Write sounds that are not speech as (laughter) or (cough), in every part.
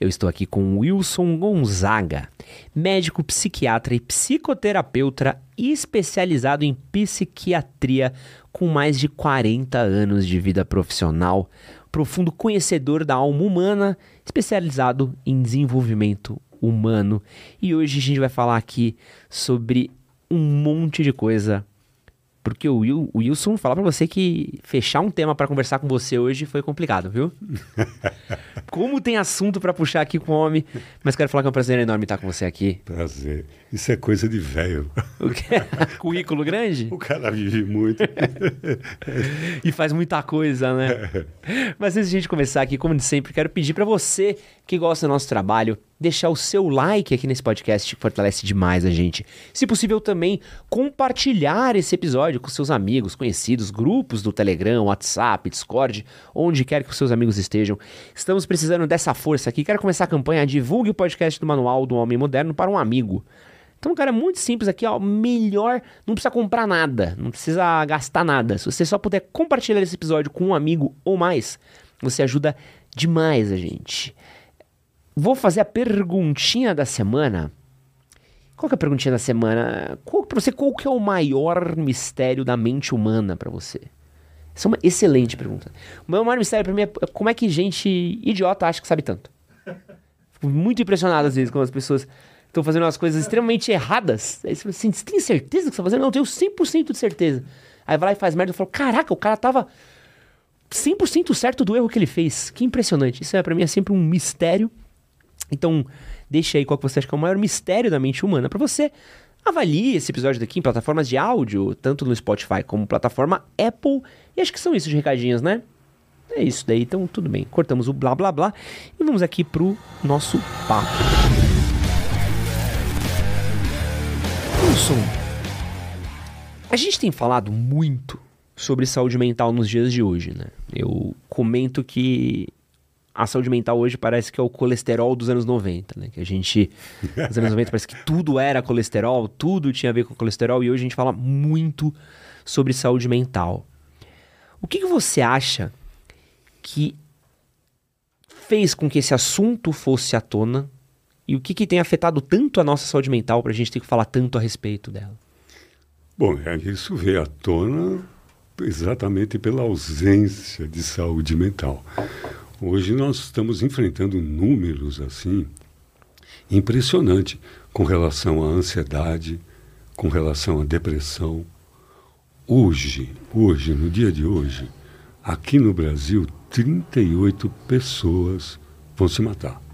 eu estou aqui com Wilson Gonzaga, médico psiquiatra e psicoterapeuta especializado em psiquiatria com mais de 40 anos de vida profissional, profundo conhecedor da alma humana, especializado em desenvolvimento humano. E hoje a gente vai falar aqui sobre um monte de coisa porque o, Will, o Wilson falar para você que fechar um tema para conversar com você hoje foi complicado, viu? (laughs) Como tem assunto para puxar aqui com o homem, mas quero falar que é um prazer enorme estar com você aqui. Prazer. Isso é coisa de velho. O quê? (laughs) Currículo grande? O cara vive muito. (laughs) e faz muita coisa, né? Mas antes de a gente começar aqui, como de sempre, quero pedir para você que gosta do nosso trabalho, deixar o seu like aqui nesse podcast, que fortalece demais a gente. Se possível, também compartilhar esse episódio com seus amigos, conhecidos, grupos do Telegram, WhatsApp, Discord, onde quer que os seus amigos estejam. Estamos precisando dessa força aqui. Quero começar a campanha Divulgue o podcast do Manual do Homem Moderno para um amigo. Então, cara, é muito simples aqui, ó. Melhor, não precisa comprar nada, não precisa gastar nada. Se você só puder compartilhar esse episódio com um amigo ou mais, você ajuda demais a gente. Vou fazer a perguntinha da semana. Qual que é a perguntinha da semana? Qual, pra você, qual que é o maior mistério da mente humana para você? Essa é uma excelente pergunta. O meu maior mistério pra mim é como é que gente idiota acha que sabe tanto. (laughs) Fico muito impressionado às vezes quando as pessoas estão fazendo umas coisas extremamente erradas. Aí você fala assim, você tem certeza que você tá fazendo? Não, eu tenho 100% de certeza. Aí vai lá e faz merda e fala, caraca, o cara tava 100% certo do erro que ele fez. Que impressionante. Isso é, para mim é sempre um mistério. Então, deixa aí qual que você acha que é o maior mistério da mente humana para você. Avalie esse episódio daqui em plataformas de áudio, tanto no Spotify como plataforma Apple. E acho que são de recadinhos, né? É isso daí, então tudo bem. Cortamos o blá blá blá e vamos aqui pro nosso papo. Wilson, a gente tem falado muito sobre saúde mental nos dias de hoje, né? Eu comento que a saúde mental hoje parece que é o colesterol dos anos 90, né? Que a gente, nos anos 90 parece que tudo era colesterol, tudo tinha a ver com colesterol e hoje a gente fala muito sobre saúde mental. O que, que você acha que fez com que esse assunto fosse à tona e o que, que tem afetado tanto a nossa saúde mental para a gente ter que falar tanto a respeito dela? Bom, é, isso veio à tona exatamente pela ausência de saúde mental. Hoje nós estamos enfrentando números assim impressionantes com relação à ansiedade, com relação à depressão. Hoje, hoje, no dia de hoje, aqui no Brasil, 38 pessoas vão se matar.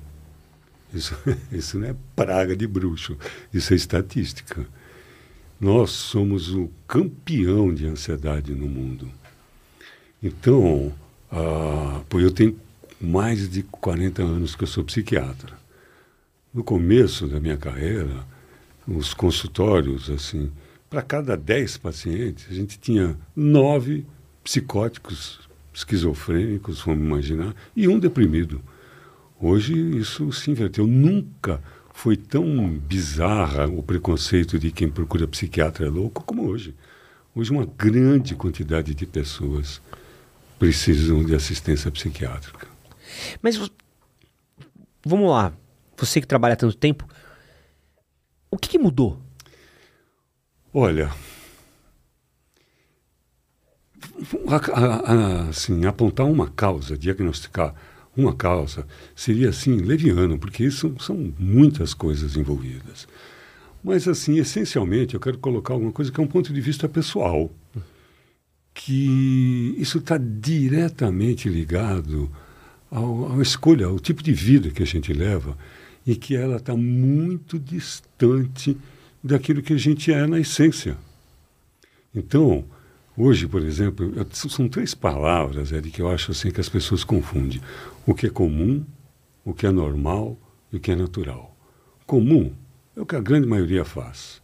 Isso, (laughs) isso não é praga de bruxo, isso é estatística. Nós somos o campeão de ansiedade no mundo. Então, ah, pô, eu tenho mais de 40 anos que eu sou psiquiatra. No começo da minha carreira, nos consultórios, assim, para cada 10 pacientes, a gente tinha nove psicóticos esquizofrênicos, vamos imaginar, e um deprimido. Hoje isso se inverteu. Nunca foi tão bizarra o preconceito de quem procura psiquiatra é louco como hoje. Hoje uma grande quantidade de pessoas precisam de assistência psiquiátrica. Mas vamos lá, você que trabalha tanto tempo, o que, que mudou? Olha, assim, apontar uma causa, diagnosticar uma causa, seria assim leviano, porque isso são muitas coisas envolvidas. Mas assim, essencialmente, eu quero colocar alguma coisa que é um ponto de vista pessoal, que isso está diretamente ligado à escolha, ao tipo de vida que a gente leva e que ela está muito distante daquilo que a gente é na essência. Então, hoje, por exemplo, são três palavras Ed, que eu acho assim que as pessoas confundem: o que é comum, o que é normal e o que é natural. Comum é o que a grande maioria faz.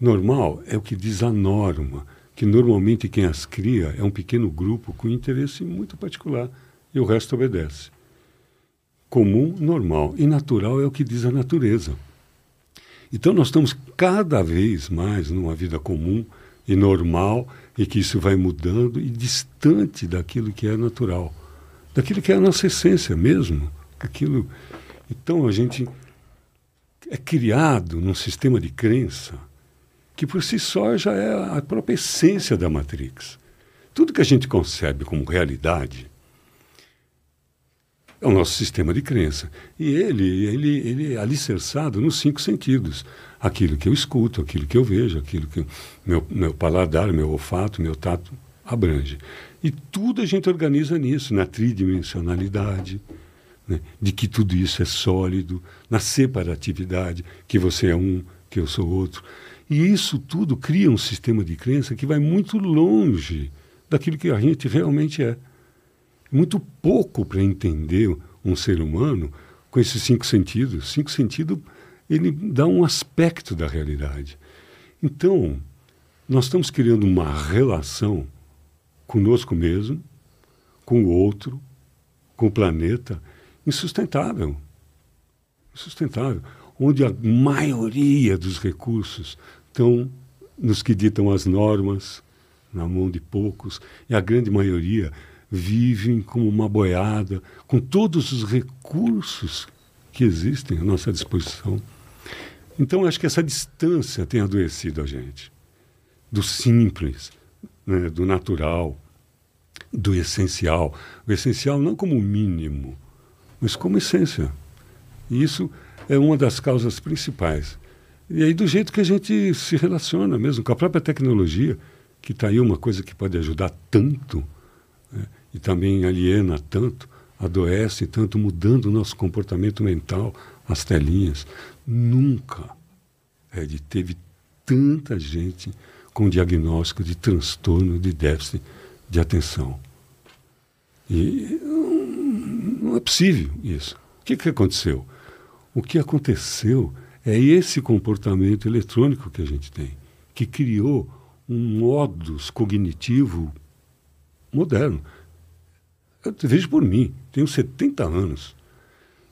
Normal é o que diz a norma, que normalmente quem as cria é um pequeno grupo com interesse muito particular e o resto obedece. Comum, normal e natural é o que diz a natureza. Então nós estamos cada vez mais numa vida comum e normal e que isso vai mudando e distante daquilo que é natural, daquilo que é a nossa essência mesmo, aquilo. Então a gente é criado num sistema de crença que por si só já é a própria essência da Matrix. Tudo que a gente concebe como realidade é o nosso sistema de crença. E ele, ele, ele é alicerçado nos cinco sentidos. Aquilo que eu escuto, aquilo que eu vejo, aquilo que meu, meu paladar, meu olfato, meu tato abrange. E tudo a gente organiza nisso, na tridimensionalidade, né? de que tudo isso é sólido, na separatividade, que você é um, que eu sou outro. E isso tudo cria um sistema de crença que vai muito longe daquilo que a gente realmente é. Muito pouco para entender um ser humano com esses cinco sentidos. Cinco sentidos, ele dá um aspecto da realidade. Então, nós estamos criando uma relação conosco mesmo, com o outro, com o planeta, insustentável. Insustentável. Onde a maioria dos recursos estão nos que ditam as normas, na mão de poucos, e a grande maioria vivem como uma boiada, com todos os recursos que existem à nossa disposição. Então, acho que essa distância tem adoecido a gente. Do simples, né, do natural, do essencial. O essencial não como mínimo, mas como essência. E isso é uma das causas principais. E aí, do jeito que a gente se relaciona mesmo com a própria tecnologia, que está aí uma coisa que pode ajudar tanto né, e também aliena tanto, adoece tanto, mudando o nosso comportamento mental, as telinhas. Nunca, Ed, teve tanta gente com diagnóstico de transtorno de déficit de atenção. E não é possível isso. O que, que aconteceu? O que aconteceu é esse comportamento eletrônico que a gente tem, que criou um modus cognitivo moderno. Eu vejo por mim, tenho 70 anos.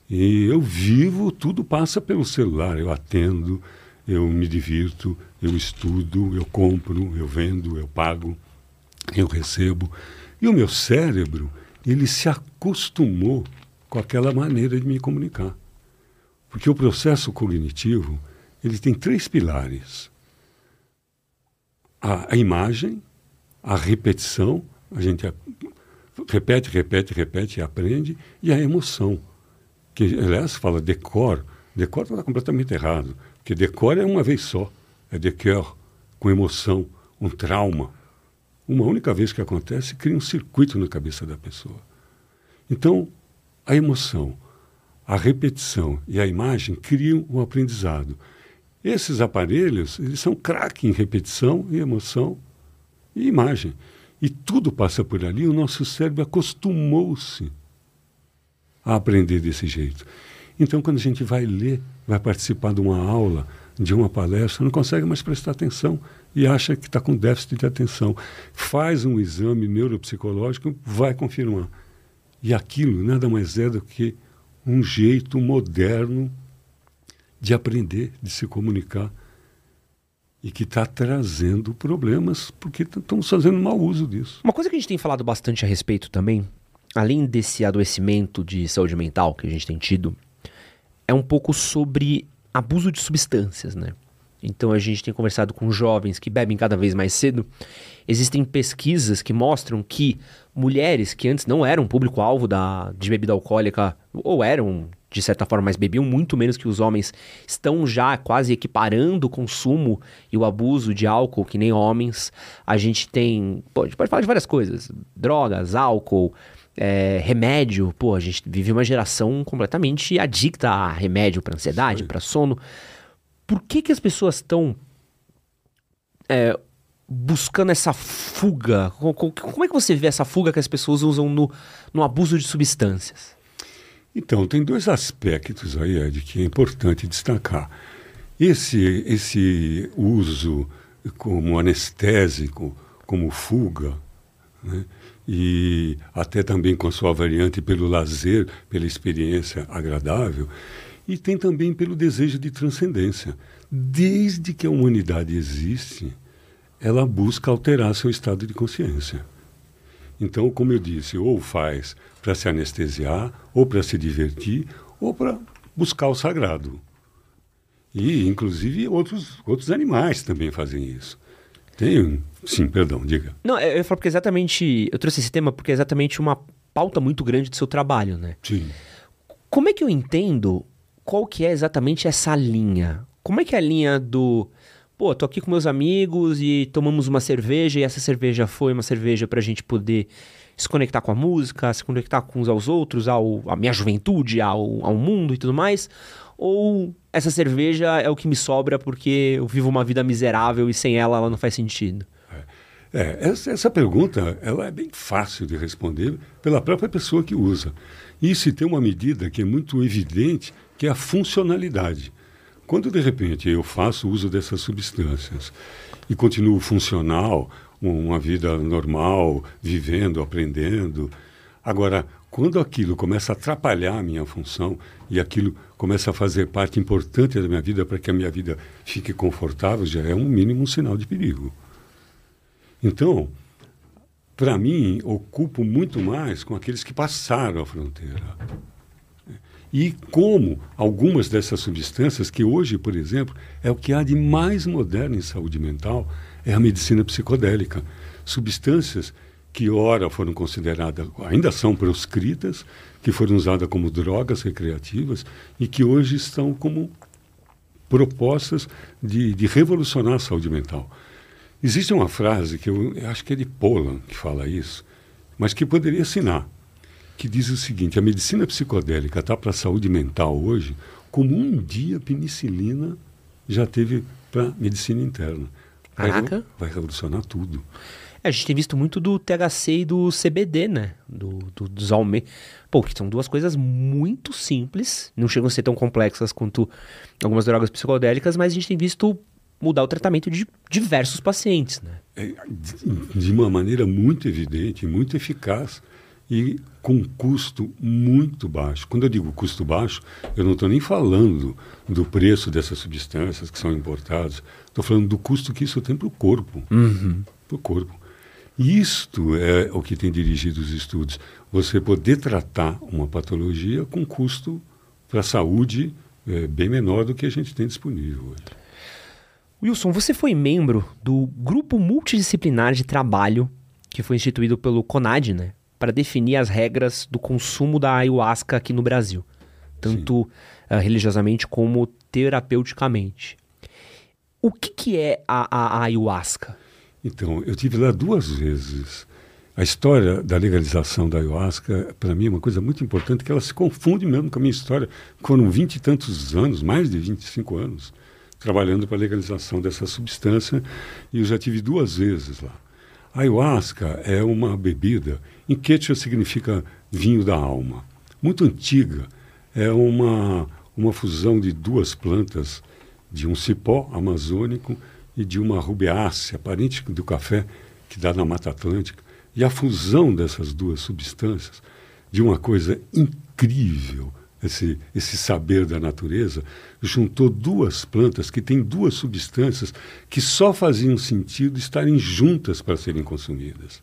E eu vivo, tudo passa pelo celular. Eu atendo, eu me divirto, eu estudo, eu compro, eu vendo, eu pago, eu recebo. E o meu cérebro ele se acostumou com aquela maneira de me comunicar. Porque o processo cognitivo, ele tem três pilares. A, a imagem, a repetição, a gente repete, repete, repete e aprende, e a emoção. Que, aliás, fala decor. Decor está completamente errado. Porque decor é uma vez só. É decor, com emoção, um trauma uma única vez que acontece, cria um circuito na cabeça da pessoa. Então, a emoção, a repetição e a imagem criam um aprendizado. Esses aparelhos, eles são craque em repetição e emoção e imagem. E tudo passa por ali, o nosso cérebro acostumou-se a aprender desse jeito. Então, quando a gente vai ler, vai participar de uma aula, de uma palestra, não consegue mais prestar atenção e acha que está com déficit de atenção. Faz um exame neuropsicológico, vai confirmar. E aquilo nada mais é do que um jeito moderno de aprender, de se comunicar e que está trazendo problemas porque estamos fazendo mau uso disso. Uma coisa que a gente tem falado bastante a respeito também, além desse adoecimento de saúde mental que a gente tem tido, é um pouco sobre abuso de substâncias, né? então a gente tem conversado com jovens que bebem cada vez mais cedo, existem pesquisas que mostram que mulheres que antes não eram público-alvo de bebida alcoólica, ou eram de certa forma, mas bebiam muito menos que os homens, estão já quase equiparando o consumo e o abuso de álcool que nem homens. A gente tem. Pô, a gente pode falar de várias coisas: drogas, álcool. É, remédio, pô, a gente vive uma geração completamente adicta a remédio para ansiedade, para sono. Por que que as pessoas estão é, buscando essa fuga? Como é que você vê essa fuga que as pessoas usam no, no abuso de substâncias? Então, tem dois aspectos aí, Ed, que é importante destacar. Esse, esse uso como anestésico, como fuga, né? E até também com a sua variante pelo lazer, pela experiência agradável, e tem também pelo desejo de transcendência. Desde que a humanidade existe, ela busca alterar seu estado de consciência. Então, como eu disse, ou faz para se anestesiar, ou para se divertir, ou para buscar o sagrado. E, inclusive, outros, outros animais também fazem isso. Tem. Sim, perdão, diga. Não, eu falo porque exatamente. Eu trouxe esse tema porque é exatamente uma pauta muito grande do seu trabalho, né? Sim. Como é que eu entendo qual que é exatamente essa linha? Como é que é a linha do. Pô, tô aqui com meus amigos e tomamos uma cerveja e essa cerveja foi uma cerveja pra gente poder se conectar com a música, se conectar com uns aos outros, ao, à minha juventude, ao, ao mundo e tudo mais? Ou essa cerveja é o que me sobra porque eu vivo uma vida miserável e sem ela ela não faz sentido? É, essa, essa pergunta ela é bem fácil de responder pela própria pessoa que usa. E se tem uma medida que é muito evidente, que é a funcionalidade. Quando de repente eu faço uso dessas substâncias e continuo funcional, uma vida normal, vivendo, aprendendo. Agora, quando aquilo começa a atrapalhar a minha função e aquilo começa a fazer parte importante da minha vida para que a minha vida fique confortável, já é um mínimo um sinal de perigo. Então, para mim, ocupo muito mais com aqueles que passaram a fronteira. E como algumas dessas substâncias, que hoje, por exemplo, é o que há de mais moderno em saúde mental, é a medicina psicodélica. Substâncias que ora foram consideradas, ainda são proscritas, que foram usadas como drogas recreativas e que hoje estão como propostas de, de revolucionar a saúde mental. Existe uma frase que eu, eu acho que é de Polan que fala isso, mas que poderia assinar, que diz o seguinte: a medicina psicodélica está para a saúde mental hoje como um dia a penicilina já teve para a medicina interna. Caraca. Vai, vai revolucionar tudo. É, a gente tem visto muito do THC e do CBD, né? Do, do, dos alme... Pô, que são duas coisas muito simples, não chegam a ser tão complexas quanto algumas drogas psicodélicas, mas a gente tem visto mudar o tratamento de diversos pacientes, né? É, de, uma maneira muito evidente, muito eficaz e com custo muito baixo. Quando eu digo custo baixo, eu não estou nem falando do preço dessas substâncias que são importadas, estou falando do custo que isso tem para o corpo. Uhum. Para o corpo. Isto é o que tem dirigido os estudos. Você poder tratar uma patologia com custo para a saúde é, bem menor do que a gente tem disponível hoje. Wilson, você foi membro do Grupo Multidisciplinar de Trabalho que foi instituído pelo CONAD, né? Para definir as regras do consumo da ayahuasca aqui no Brasil, tanto uh, religiosamente como terapeuticamente. O que, que é a, a, a ayahuasca? Então, eu tive lá duas vezes. A história da legalização da ayahuasca, para mim, é uma coisa muito importante, que ela se confunde mesmo com a minha história. Foram vinte e tantos anos, mais de 25 anos, trabalhando para a legalização dessa substância, e eu já tive duas vezes lá. A ayahuasca é uma bebida, em quechua significa vinho da alma, muito antiga. É uma, uma fusão de duas plantas, de um cipó amazônico e de uma rubeácea, parente do café que dá na Mata Atlântica. E a fusão dessas duas substâncias, de uma coisa incrível, esse, esse saber da natureza, juntou duas plantas que têm duas substâncias que só faziam sentido estarem juntas para serem consumidas.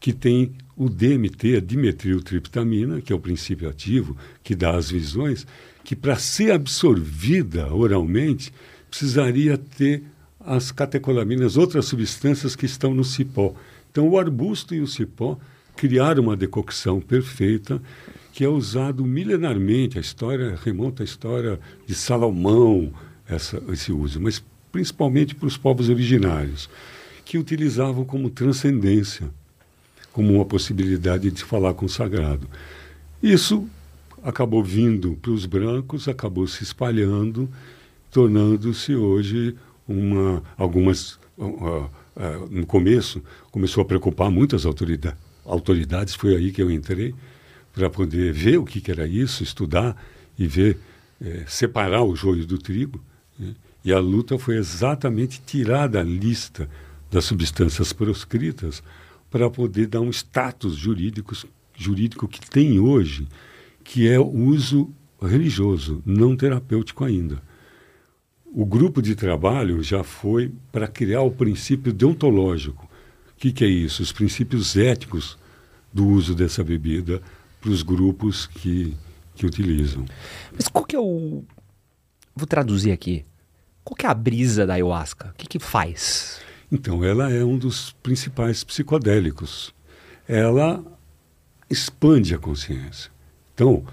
Que tem o DMT, a dimetiltriptamina, que é o princípio ativo que dá as visões, que para ser absorvida oralmente precisaria ter as catecolaminas, outras substâncias que estão no cipó. Então, o arbusto e o cipó criaram uma decocção perfeita que é usado milenarmente. A história remonta à história de Salomão, essa, esse uso, mas principalmente para os povos originários, que utilizavam como transcendência, como uma possibilidade de falar com o sagrado. Isso acabou vindo para os brancos, acabou se espalhando, tornando-se hoje uma algumas uh, uh, no começo começou a preocupar muitas autoridades, autoridades foi aí que eu entrei para poder ver o que, que, era isso, estudar e ver eh, separar o joio do trigo. Né? E a luta foi exatamente tirar da lista das substâncias proscritas para poder dar um status jurídico, jurídico que tem hoje, que é o uso religioso, não terapêutico ainda. O grupo de trabalho já foi para criar o princípio deontológico. O que, que é isso? Os princípios éticos do uso dessa bebida para os grupos que, que utilizam. Mas qual que é o. Vou traduzir aqui. Qual que é a brisa da ayahuasca? O que, que faz? Então, ela é um dos principais psicodélicos. Ela expande a consciência. Então,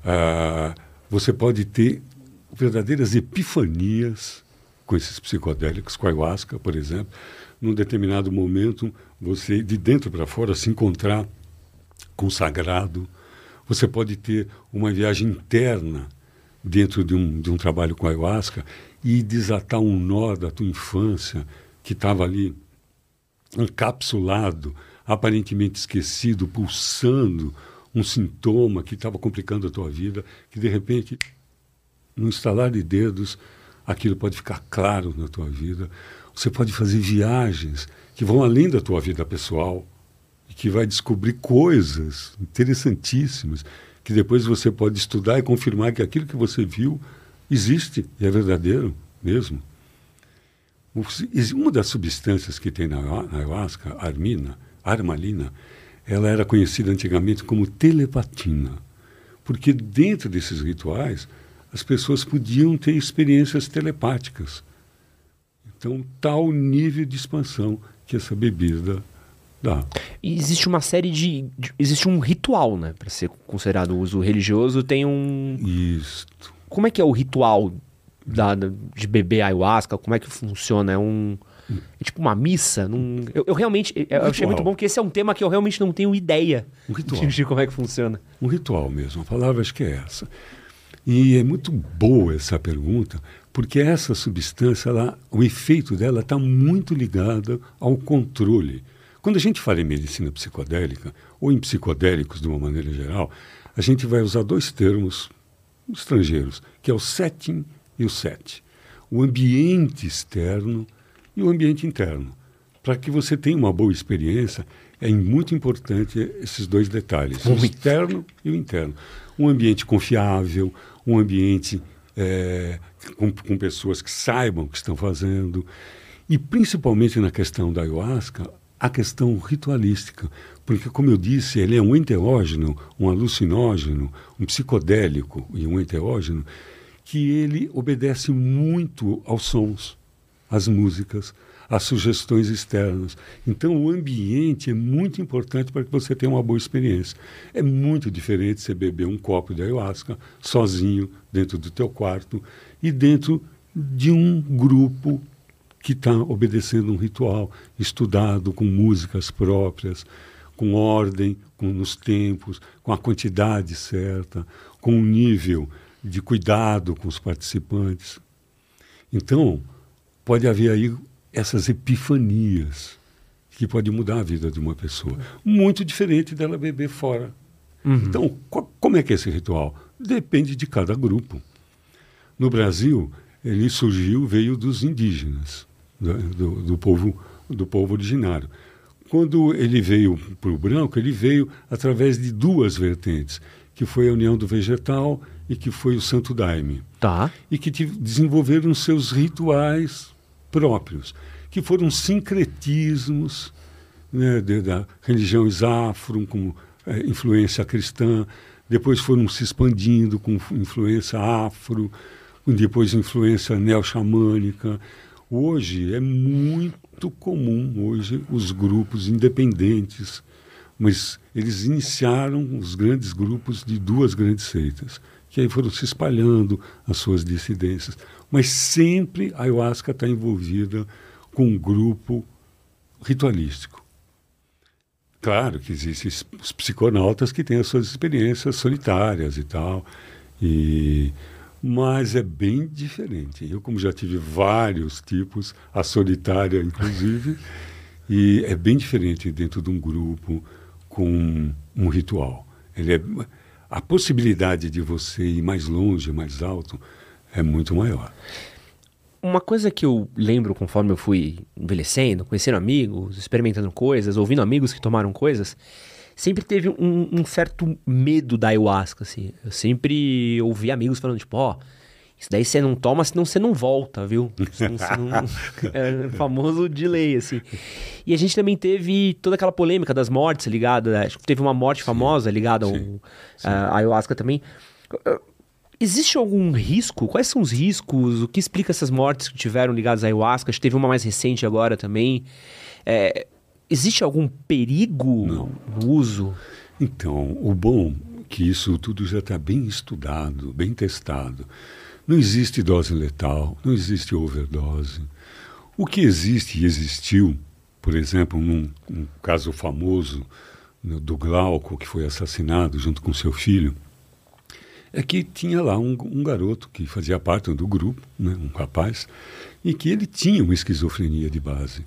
uh, você pode ter verdadeiras epifanias com esses psicodélicos, com a ayahuasca, por exemplo. Num determinado momento, você, de dentro para fora, se encontrar com o sagrado. Você pode ter uma viagem interna dentro de um, de um trabalho com ayahuasca e desatar um nó da tua infância que estava ali encapsulado, aparentemente esquecido, pulsando um sintoma que estava complicando a tua vida, que de repente no instalar de dedos, aquilo pode ficar claro na tua vida. Você pode fazer viagens que vão além da tua vida pessoal que vai descobrir coisas interessantíssimas que depois você pode estudar e confirmar que aquilo que você viu existe e é verdadeiro mesmo. Uma das substâncias que tem na ayahuasca, armina, armalina, ela era conhecida antigamente como telepatina, porque dentro desses rituais as pessoas podiam ter experiências telepáticas. Então, tal nível de expansão que essa bebida dá. E existe uma série de, de existe um ritual, né, para ser considerado uso religioso, tem um Isso. Como é que é o ritual da, de beber ayahuasca? Como é que funciona? É um é tipo uma missa? Num... Eu, eu, realmente eu um achei muito bom porque esse é um tema que eu realmente não tenho ideia um ritual. de como é que funciona. Um ritual mesmo, a palavra acho que é essa. E é muito boa essa pergunta, porque essa substância, ela, o efeito dela está muito ligado ao controle. Quando a gente fala em medicina psicodélica, ou em psicodélicos de uma maneira geral, a gente vai usar dois termos estrangeiros, que é o setting e o set. O ambiente externo e o ambiente interno. Para que você tenha uma boa experiência, é muito importante esses dois detalhes, o externo e o interno. Um ambiente confiável, um ambiente é, com, com pessoas que saibam o que estão fazendo. E principalmente na questão da ayahuasca, a questão ritualística. Porque, como eu disse, ele é um enteógeno, um alucinógeno, um psicodélico e um enteógeno, que ele obedece muito aos sons, às músicas, às sugestões externas. Então, o ambiente é muito importante para que você tenha uma boa experiência. É muito diferente você beber um copo de ayahuasca sozinho, dentro do teu quarto, e dentro de um grupo que está obedecendo um ritual estudado, com músicas próprias, com ordem, com nos tempos, com a quantidade certa, com um nível de cuidado com os participantes. Então, pode haver aí essas epifanias que pode mudar a vida de uma pessoa. Muito diferente dela beber fora. Uhum. Então, como é que é esse ritual? Depende de cada grupo. No Brasil, ele surgiu, veio dos indígenas, do, do, povo, do povo originário. Quando ele veio para o branco, ele veio através de duas vertentes, que foi a união do vegetal e que foi o Santo Daime. Tá. E que desenvolveram seus rituais próprios, que foram sincretismos né, de, da religião isafro, com é, influência cristã, depois foram se expandindo com influência afro, depois influência neo-xamânica. Hoje é muito comum, hoje, os grupos independentes, mas eles iniciaram os grandes grupos de duas grandes seitas, que aí foram se espalhando as suas dissidências. Mas sempre a ayahuasca está envolvida com um grupo ritualístico. Claro que existem os psiconautas que têm as suas experiências solitárias e tal, e mas é bem diferente. Eu, como já tive vários tipos, a solitária, inclusive, e é bem diferente dentro de um grupo com um ritual. Ele é, a possibilidade de você ir mais longe, mais alto, é muito maior. Uma coisa que eu lembro conforme eu fui envelhecendo, conhecendo amigos, experimentando coisas, ouvindo amigos que tomaram coisas, sempre teve um, um, certo medo da ayahuasca, assim. Eu sempre ouvi amigos falando, tipo, ó, oh, isso daí você não toma, senão você não volta, viu? Senão, senão... (laughs) (laughs) é famoso delay, assim. E a gente também teve toda aquela polêmica das mortes ligada, acho que teve uma morte sim, famosa ligada à ayahuasca também. Existe algum risco? Quais são os riscos? O que explica essas mortes que tiveram ligadas à ayahuasca? Acho que teve uma mais recente agora também. É, Existe algum perigo Não. no uso? Então, o bom é que isso tudo já está bem estudado, bem testado. Não existe dose letal, não existe overdose. O que existe e existiu, por exemplo, num, num caso famoso do Glauco, que foi assassinado junto com seu filho, é que tinha lá um, um, garoto que fazia parte do grupo, né, um rapaz, e que ele tinha uma esquizofrenia de base.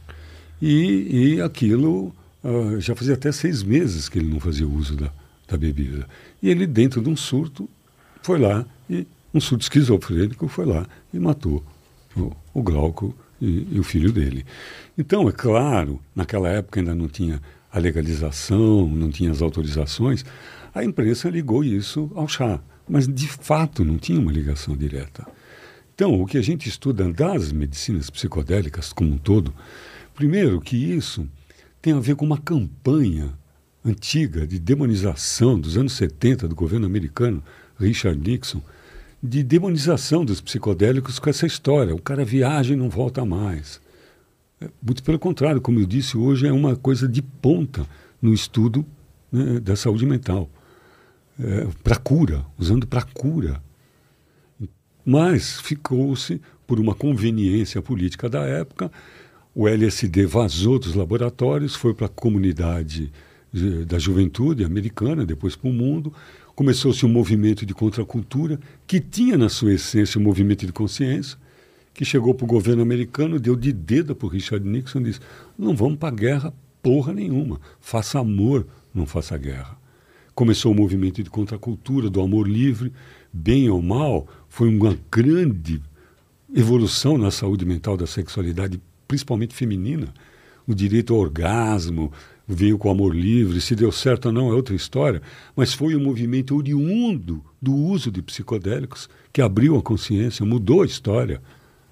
E, e aquilo uh, já fazia até seis meses que ele não fazia uso da, da bebida. E ele, dentro de um surto, foi lá e um surto esquizofrênico foi lá e matou o, o Glauco e, e, o filho dele. Então, é claro, naquela época ainda não tinha a legalização, não tinha as autorizações, a imprensa ligou isso ao chá, mas de fato não tinha uma ligação direta. Então, o que a gente estuda das medicinas psicodélicas como um todo, Primeiro, que isso tem a ver com uma campanha antiga de demonização dos anos 70 do governo americano, Richard Nixon, de demonização dos psicodélicos com essa história. O cara viaja e não volta mais. É, muito pelo contrário, como eu disse, hoje é uma coisa de ponta no estudo né, da saúde mental. É, para cura, usando para cura. Mas ficou-se, por uma conveniência política da época, o LSD vazou dos laboratórios, foi para a comunidade eh, da juventude americana, depois para o mundo. Começou-se um movimento de contracultura que tinha na sua essência um movimento de consciência, que chegou para o governo americano, deu de dedo para o Richard Nixon e disse: não vamos para a guerra porra nenhuma, faça amor, não faça guerra. Começou o um movimento de contracultura, do amor livre, bem ou mal, foi uma grande evolução na saúde mental da sexualidade principalmente feminina, o direito ao orgasmo, veio com amor livre, se deu certo ou não é outra história, mas foi um movimento oriundo do uso de psicodélicos que abriu a consciência, mudou a história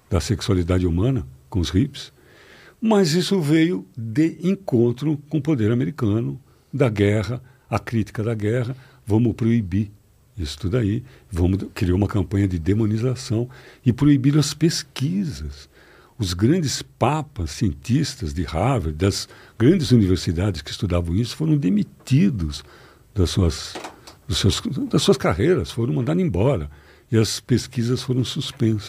da sexualidade humana com os hips. Mas isso veio de encontro com o poder americano, da guerra, a crítica da guerra, vamos proibir isso tudo aí, vamos criar uma campanha de demonização e proibir as pesquisas os grandes papas, cientistas de Harvard, das grandes universidades que estudavam isso, foram demitidos das suas, das suas, das suas carreiras, foram mandados embora. E as pesquisas foram suspensas.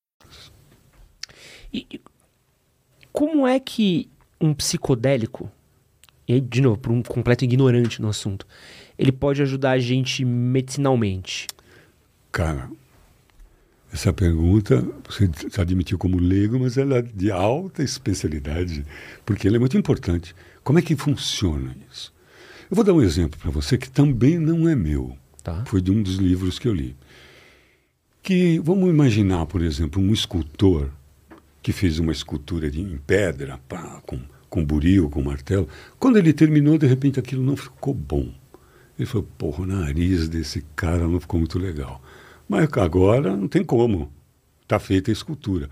E como é que um psicodélico, e aí, de novo, para um completo ignorante no assunto, ele pode ajudar a gente medicinalmente? Cara, essa pergunta você admitiu como leigo, mas ela é de alta especialidade, porque ela é muito importante. Como é que funciona isso? Eu vou dar um exemplo para você que também não é meu. Tá. Foi de um dos livros que eu li. que, vamos imaginar, por exemplo, um escultor que fez uma escultura de, em pedra, pá, com, com buril, com martelo. Quando ele terminou, de repente aquilo não ficou bom. Ele falou, porra, o nariz desse cara não ficou muito legal. Mas agora não tem como. Está feita a escultura.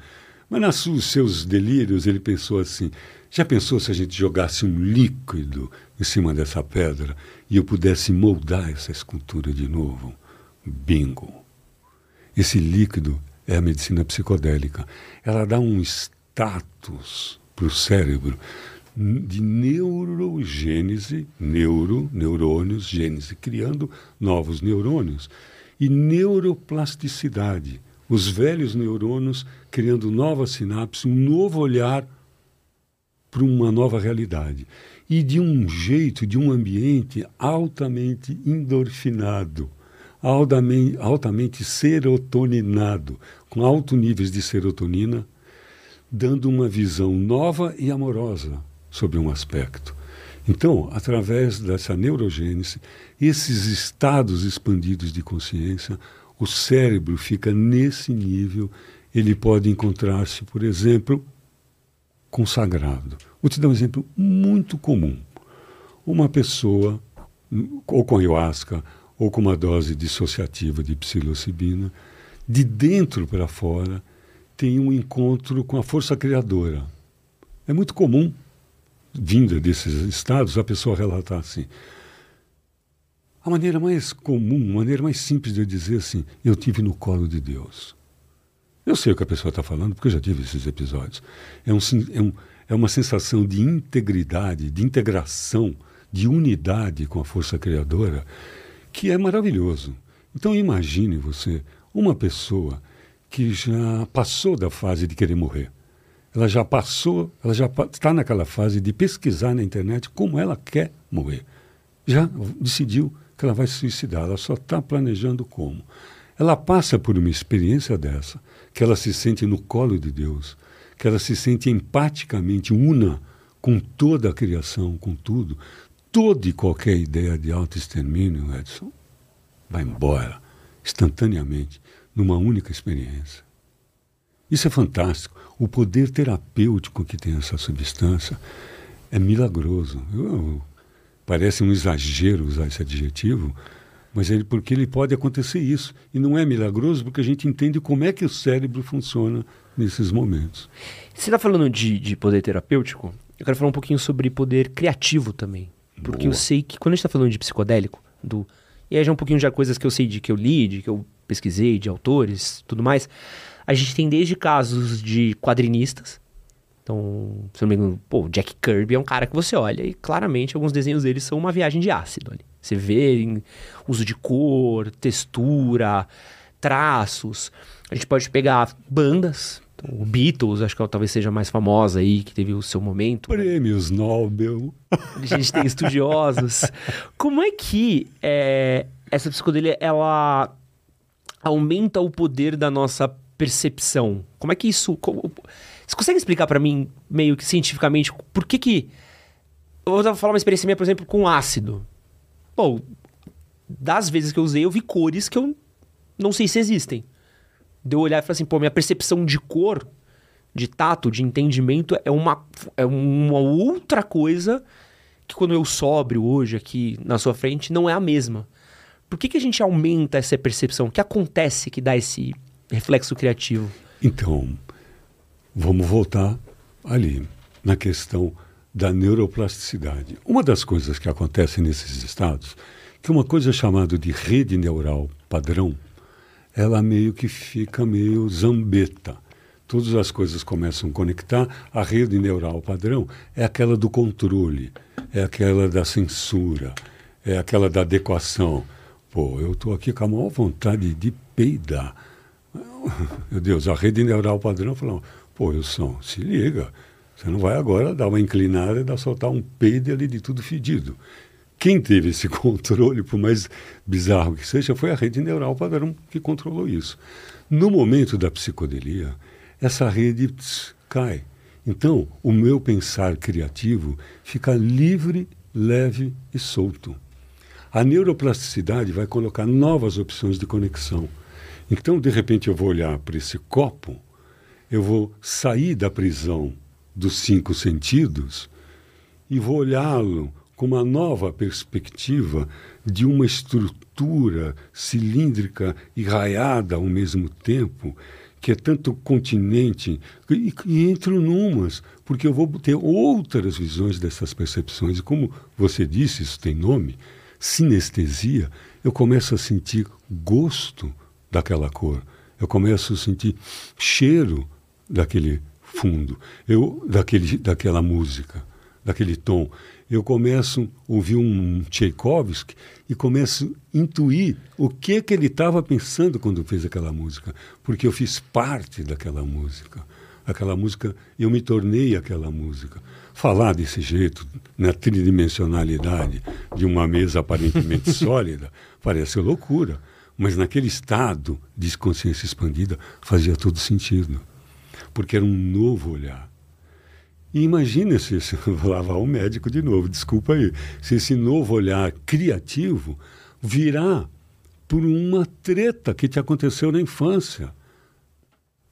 Mas nos seus delírios ele pensou assim: já pensou se a gente jogasse um líquido em cima dessa pedra e eu pudesse moldar essa escultura de novo? Bingo! Esse líquido é a medicina psicodélica. Ela dá um status para o cérebro de neurogênese, neuro, neurônios, gênese, criando novos neurônios, e neuroplasticidade, os velhos neurônios criando novas sinapses, um novo olhar para uma nova realidade. E de um jeito, de um ambiente altamente endorfinado, altamente, altamente serotoninado, com altos níveis de serotonina, dando uma visão nova e amorosa sobre um aspecto. Então, através dessa neurogênese, esses estados expandidos de consciência, o cérebro fica nesse nível, ele pode encontrar-se, por exemplo, consagrado. Vou te dar um exemplo muito comum. Uma pessoa, ou com ayahuasca, ou com uma dose dissociativa de psilocibina, de dentro para fora, tem um encontro com a força criadora. É muito comum, vinda desses estados, a pessoa relatar assim. A maneira mais comum, a maneira mais simples de eu dizer assim, eu tive no colo de Deus. Eu sei o que a pessoa está falando, porque eu já tive esses episódios. É, um, é, um, é uma sensação de integridade, de integração, de unidade com a força criadora, que é maravilhoso. Então imagine você uma pessoa que já passou da fase de querer morrer. Ela já passou, ela já está naquela fase de pesquisar na internet como ela quer morrer. Já decidiu que ela vai se suicidar, ela só está planejando como. Ela passa por uma experiência dessa que ela se sente no colo de Deus, que ela se sente empaticamente una com toda a criação, com tudo. Toda e qualquer ideia de autoextermínio, Edson, vai embora instantaneamente numa única experiência. Isso é fantástico. O poder terapêutico que tem essa substância é milagroso. Eu, parece um exagero usar esse adjetivo, mas ele, porque ele pode acontecer isso. E não é milagroso porque a gente entende como é que o cérebro funciona nesses momentos. Você está falando de, de poder terapêutico? Eu quero falar um pouquinho sobre poder criativo também. Porque Boa. eu sei que quando a gente está falando de psicodélico, do, e aí já é um pouquinho de coisas que eu sei de que eu li, de que eu pesquisei, de autores, tudo mais. A gente tem desde casos de quadrinistas. Então, se não me engano, pô, Jack Kirby é um cara que você olha e claramente alguns desenhos dele são uma viagem de ácido ali. Você vê em uso de cor, textura, traços. A gente pode pegar bandas. O Beatles, acho que talvez seja a mais famosa aí, que teve o seu momento. Prêmios Nobel. A gente tem estudiosos. Como é que é, essa psicodelia, ela aumenta o poder da nossa percepção? Como é que isso... Como, você consegue explicar para mim, meio que cientificamente, por que que... Eu vou falar uma experiência minha, por exemplo, com ácido. Pô, das vezes que eu usei, eu vi cores que eu não sei se existem. De eu olhar e falar assim, pô, minha percepção de cor, de tato, de entendimento é uma, é uma outra coisa que quando eu sóbrio hoje aqui na sua frente não é a mesma. Por que, que a gente aumenta essa percepção? O que acontece que dá esse reflexo criativo? Então, vamos voltar ali, na questão da neuroplasticidade. Uma das coisas que acontece nesses estados, que uma coisa chamada de rede neural padrão, ela meio que fica meio zambeta. Todas as coisas começam a conectar. A rede neural padrão é aquela do controle, é aquela da censura, é aquela da adequação. Pô, eu estou aqui com a maior vontade de peidar. (laughs) Meu Deus, a rede neural padrão falou, pô, Wilson, se liga, você não vai agora dar uma inclinada e dar, soltar um peido ali de tudo fedido. Quem teve esse (laughs) controle, por mais bizarro que seja, foi a rede neural padrão que controlou isso. No momento da psicodelia, essa rede cai. Então, o meu pensar criativo fica livre, leve e solto. A neuroplasticidade vai colocar novas opções de conexão. Então, de repente, eu vou olhar para esse copo, eu vou sair da prisão dos cinco sentidos e vou olhá-lo com uma nova perspectiva de uma estrutura cilíndrica e raiada ao mesmo tempo, que é tanto continente, e, e entro numas, porque eu vou ter outras visões dessas percepções. E como você disse, isso tem nome, sinestesia, eu começo a sentir gosto daquela cor, eu começo a sentir cheiro daquele fundo, eu daquele, daquela música, daquele tom. Eu começo a ouvir um Tchaikovsky e começo a intuir o que que ele estava pensando quando fez aquela música, porque eu fiz parte daquela música. Aquela música, eu me tornei aquela música. Falar desse jeito, na tridimensionalidade de uma mesa aparentemente (laughs) sólida, parece loucura, mas naquele estado de consciência expandida fazia todo sentido porque era um novo olhar. E imagine se, se (laughs) vou lavar o médico de novo, desculpa aí, se esse novo olhar criativo virá por uma treta que te aconteceu na infância,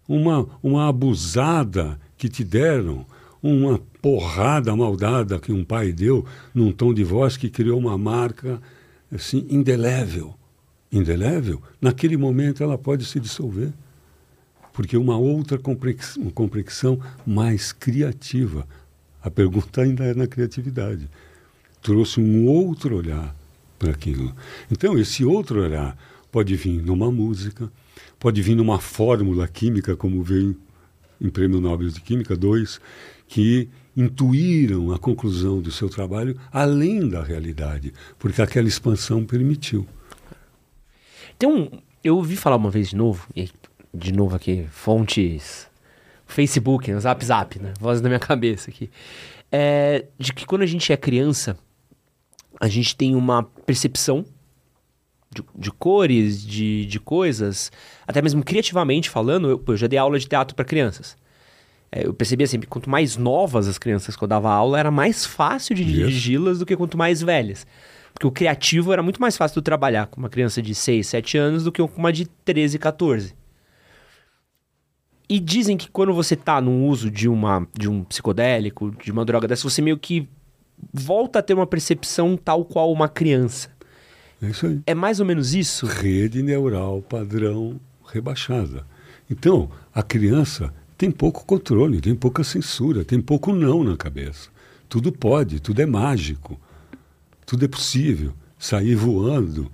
uma, uma abusada que te deram, uma porrada maldada que um pai deu num tom de voz que criou uma marca assim indelével. Indelével, naquele momento ela pode se dissolver porque uma outra compreensão mais criativa. A pergunta ainda é na criatividade. Trouxe um outro olhar para aquilo. Então, esse outro olhar pode vir numa música, pode vir numa fórmula química, como veio em Prêmio Nobel de Química 2, que intuíram a conclusão do seu trabalho além da realidade, porque aquela expansão permitiu. Então, eu ouvi falar uma vez de novo, e de novo aqui, fontes Facebook, né, Zap Zap, né? Voz da minha (laughs) cabeça aqui. É, de que quando a gente é criança, a gente tem uma percepção de, de cores, de, de coisas, até mesmo criativamente falando. Eu, eu já dei aula de teatro para crianças. É, eu percebia sempre que quanto mais novas as crianças que eu dava aula, era mais fácil de dirigi-las do que quanto mais velhas. Porque o criativo era muito mais fácil de trabalhar com uma criança de 6, 7 anos do que com uma de 13, 14. E dizem que quando você tá no uso de, uma, de um psicodélico, de uma droga dessa, você meio que volta a ter uma percepção tal qual uma criança. É isso aí. É mais ou menos isso? Rede neural padrão rebaixada. Então, a criança tem pouco controle, tem pouca censura, tem pouco não na cabeça. Tudo pode, tudo é mágico, tudo é possível. Sair voando,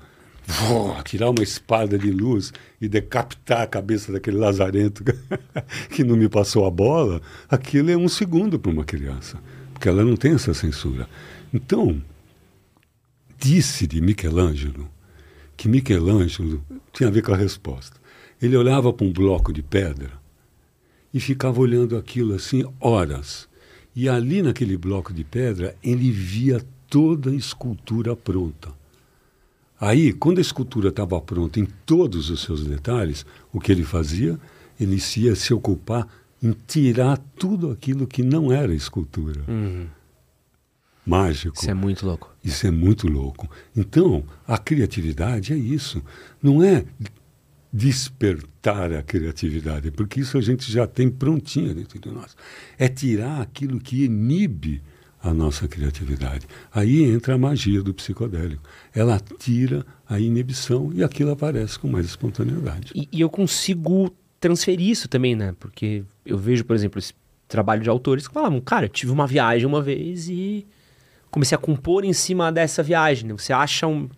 tirar uma espada de luz e decapitar a cabeça daquele lazarento (laughs) que não me passou a bola, aquilo é um segundo para uma criança, porque ela não tem essa censura. Então, disse de Michelangelo que Michelangelo tinha a ver com a resposta. Ele olhava para um bloco de pedra e ficava olhando aquilo assim horas. E ali naquele bloco de pedra ele via toda a escultura pronta. Aí, quando a escultura estava pronta em todos os seus detalhes, o que ele fazia? Ele ia se ocupar em tirar tudo aquilo que não era escultura. Uhum. Mágico. Isso é muito louco. Isso é muito louco. Então, a criatividade é isso. Não é despertar a criatividade, porque isso a gente já tem prontinha dentro de nós. É tirar aquilo que inibe a nossa criatividade. Aí entra a magia do psicodélico. Ela tira a inibição e aquilo aparece com mais espontaneidade. E, e eu consigo transferir isso também, né? Porque eu vejo, por exemplo, esse trabalho de autores que falavam, cara, eu tive uma viagem uma vez e comecei a compor em cima dessa viagem. Né? Você acha um,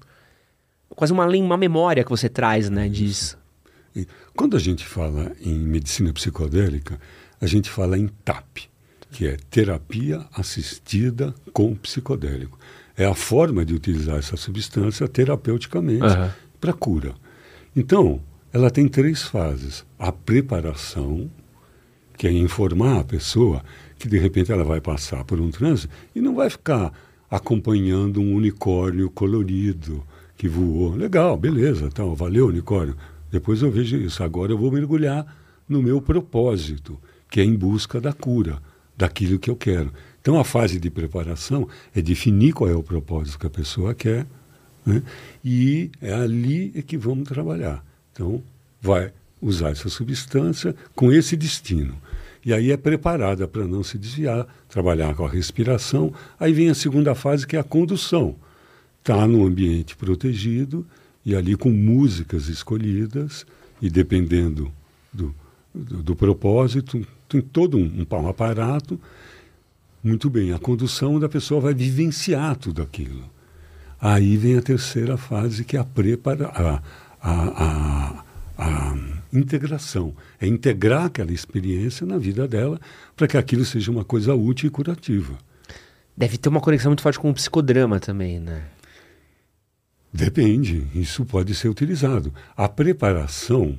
quase uma, uma memória que você traz, né, disso. E quando a gente fala em medicina psicodélica, a gente fala em TAP que é terapia assistida com psicodélico. É a forma de utilizar essa substância terapeuticamente uhum. para cura. Então, ela tem três fases: a preparação, que é informar a pessoa que de repente ela vai passar por um transe e não vai ficar acompanhando um unicórnio colorido que voou. Legal, beleza, tal, valeu unicórnio. Depois eu vejo isso. Agora eu vou mergulhar no meu propósito, que é em busca da cura daquilo que eu quero. Então, a fase de preparação é definir qual é o propósito que a pessoa quer, né? e é ali é que vamos trabalhar. Então, vai usar essa substância com esse destino. E aí é preparada para não se desviar, trabalhar com a respiração. Aí vem a segunda fase, que é a condução. Está num ambiente protegido e ali com músicas escolhidas, e dependendo do, do, do propósito, tem todo um, um aparato. Muito bem, a condução da pessoa vai vivenciar tudo aquilo. Aí vem a terceira fase, que é a prepara, a, a, a, a integração. É integrar aquela experiência na vida dela para que aquilo seja uma coisa útil e curativa. Deve ter uma conexão muito forte com o psicodrama também, né? Depende, isso pode ser utilizado. A preparação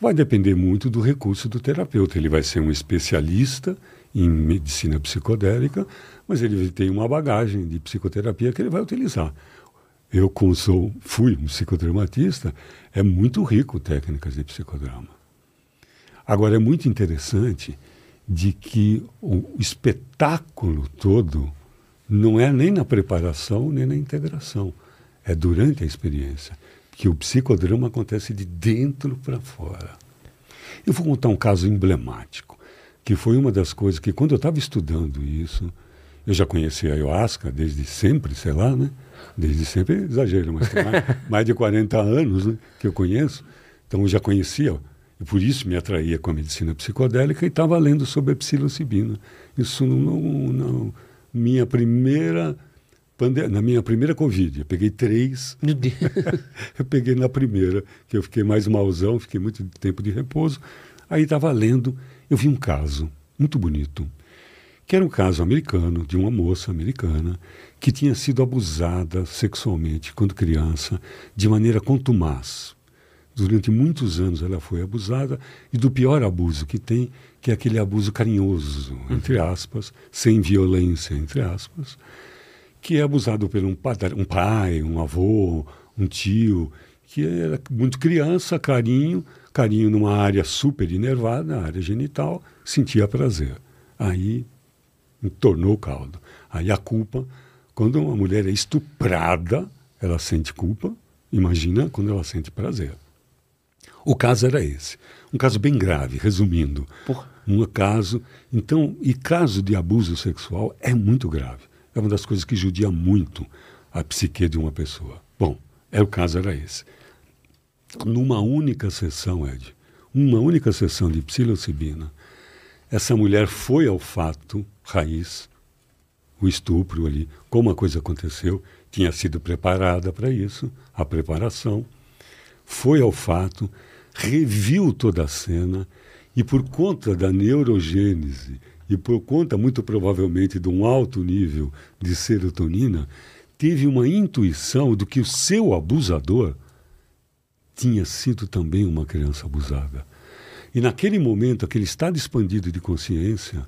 vai depender muito do recurso do terapeuta. Ele vai ser um especialista em medicina psicodélica, mas ele tem uma bagagem de psicoterapia que ele vai utilizar. Eu, como sou, fui um psicodramatista, é muito rico técnicas de psicodrama. Agora, é muito interessante de que o espetáculo todo não é nem na preparação, nem na integração. É durante a experiência. Que o psicodrama acontece de dentro para fora. Eu vou contar um caso emblemático, que foi uma das coisas que, quando eu estava estudando isso, eu já conhecia a ayahuasca desde sempre, sei lá, né? Desde sempre, exagero, mas tem mais, (laughs) mais de 40 anos né, que eu conheço. Então eu já conhecia, e por isso me atraía com a medicina psicodélica e estava lendo sobre a psilocibina. Isso na minha primeira na minha primeira Covid, eu peguei três. Meu Deus. (laughs) eu peguei na primeira, que eu fiquei mais malzão, fiquei muito tempo de repouso. Aí estava lendo, eu vi um caso muito bonito que era um caso americano, de uma moça americana, que tinha sido abusada sexualmente quando criança, de maneira contumaz. Durante muitos anos ela foi abusada, e do pior abuso que tem, que é aquele abuso carinhoso, entre aspas, sem violência, entre aspas, que é abusado por um, padre, um pai, um avô, um tio, que era muito criança, carinho, carinho numa área super inervada, área genital, sentia prazer. Aí tornou o caldo. Aí a culpa, quando uma mulher é estuprada, ela sente culpa. Imagina quando ela sente prazer. O caso era esse. Um caso bem grave, resumindo. Porra. Um caso. Então, e caso de abuso sexual é muito grave. É uma das coisas que judia muito a psique de uma pessoa. Bom, é, o caso era esse. Numa única sessão, Ed, uma única sessão de psilocibina, essa mulher foi ao fato raiz, o estupro ali, como a coisa aconteceu, tinha sido preparada para isso, a preparação, foi ao fato, reviu toda a cena e por conta da neurogênese e por conta muito provavelmente de um alto nível de serotonina, teve uma intuição do que o seu abusador tinha sido também uma criança abusada. E naquele momento, aquele estado expandido de consciência,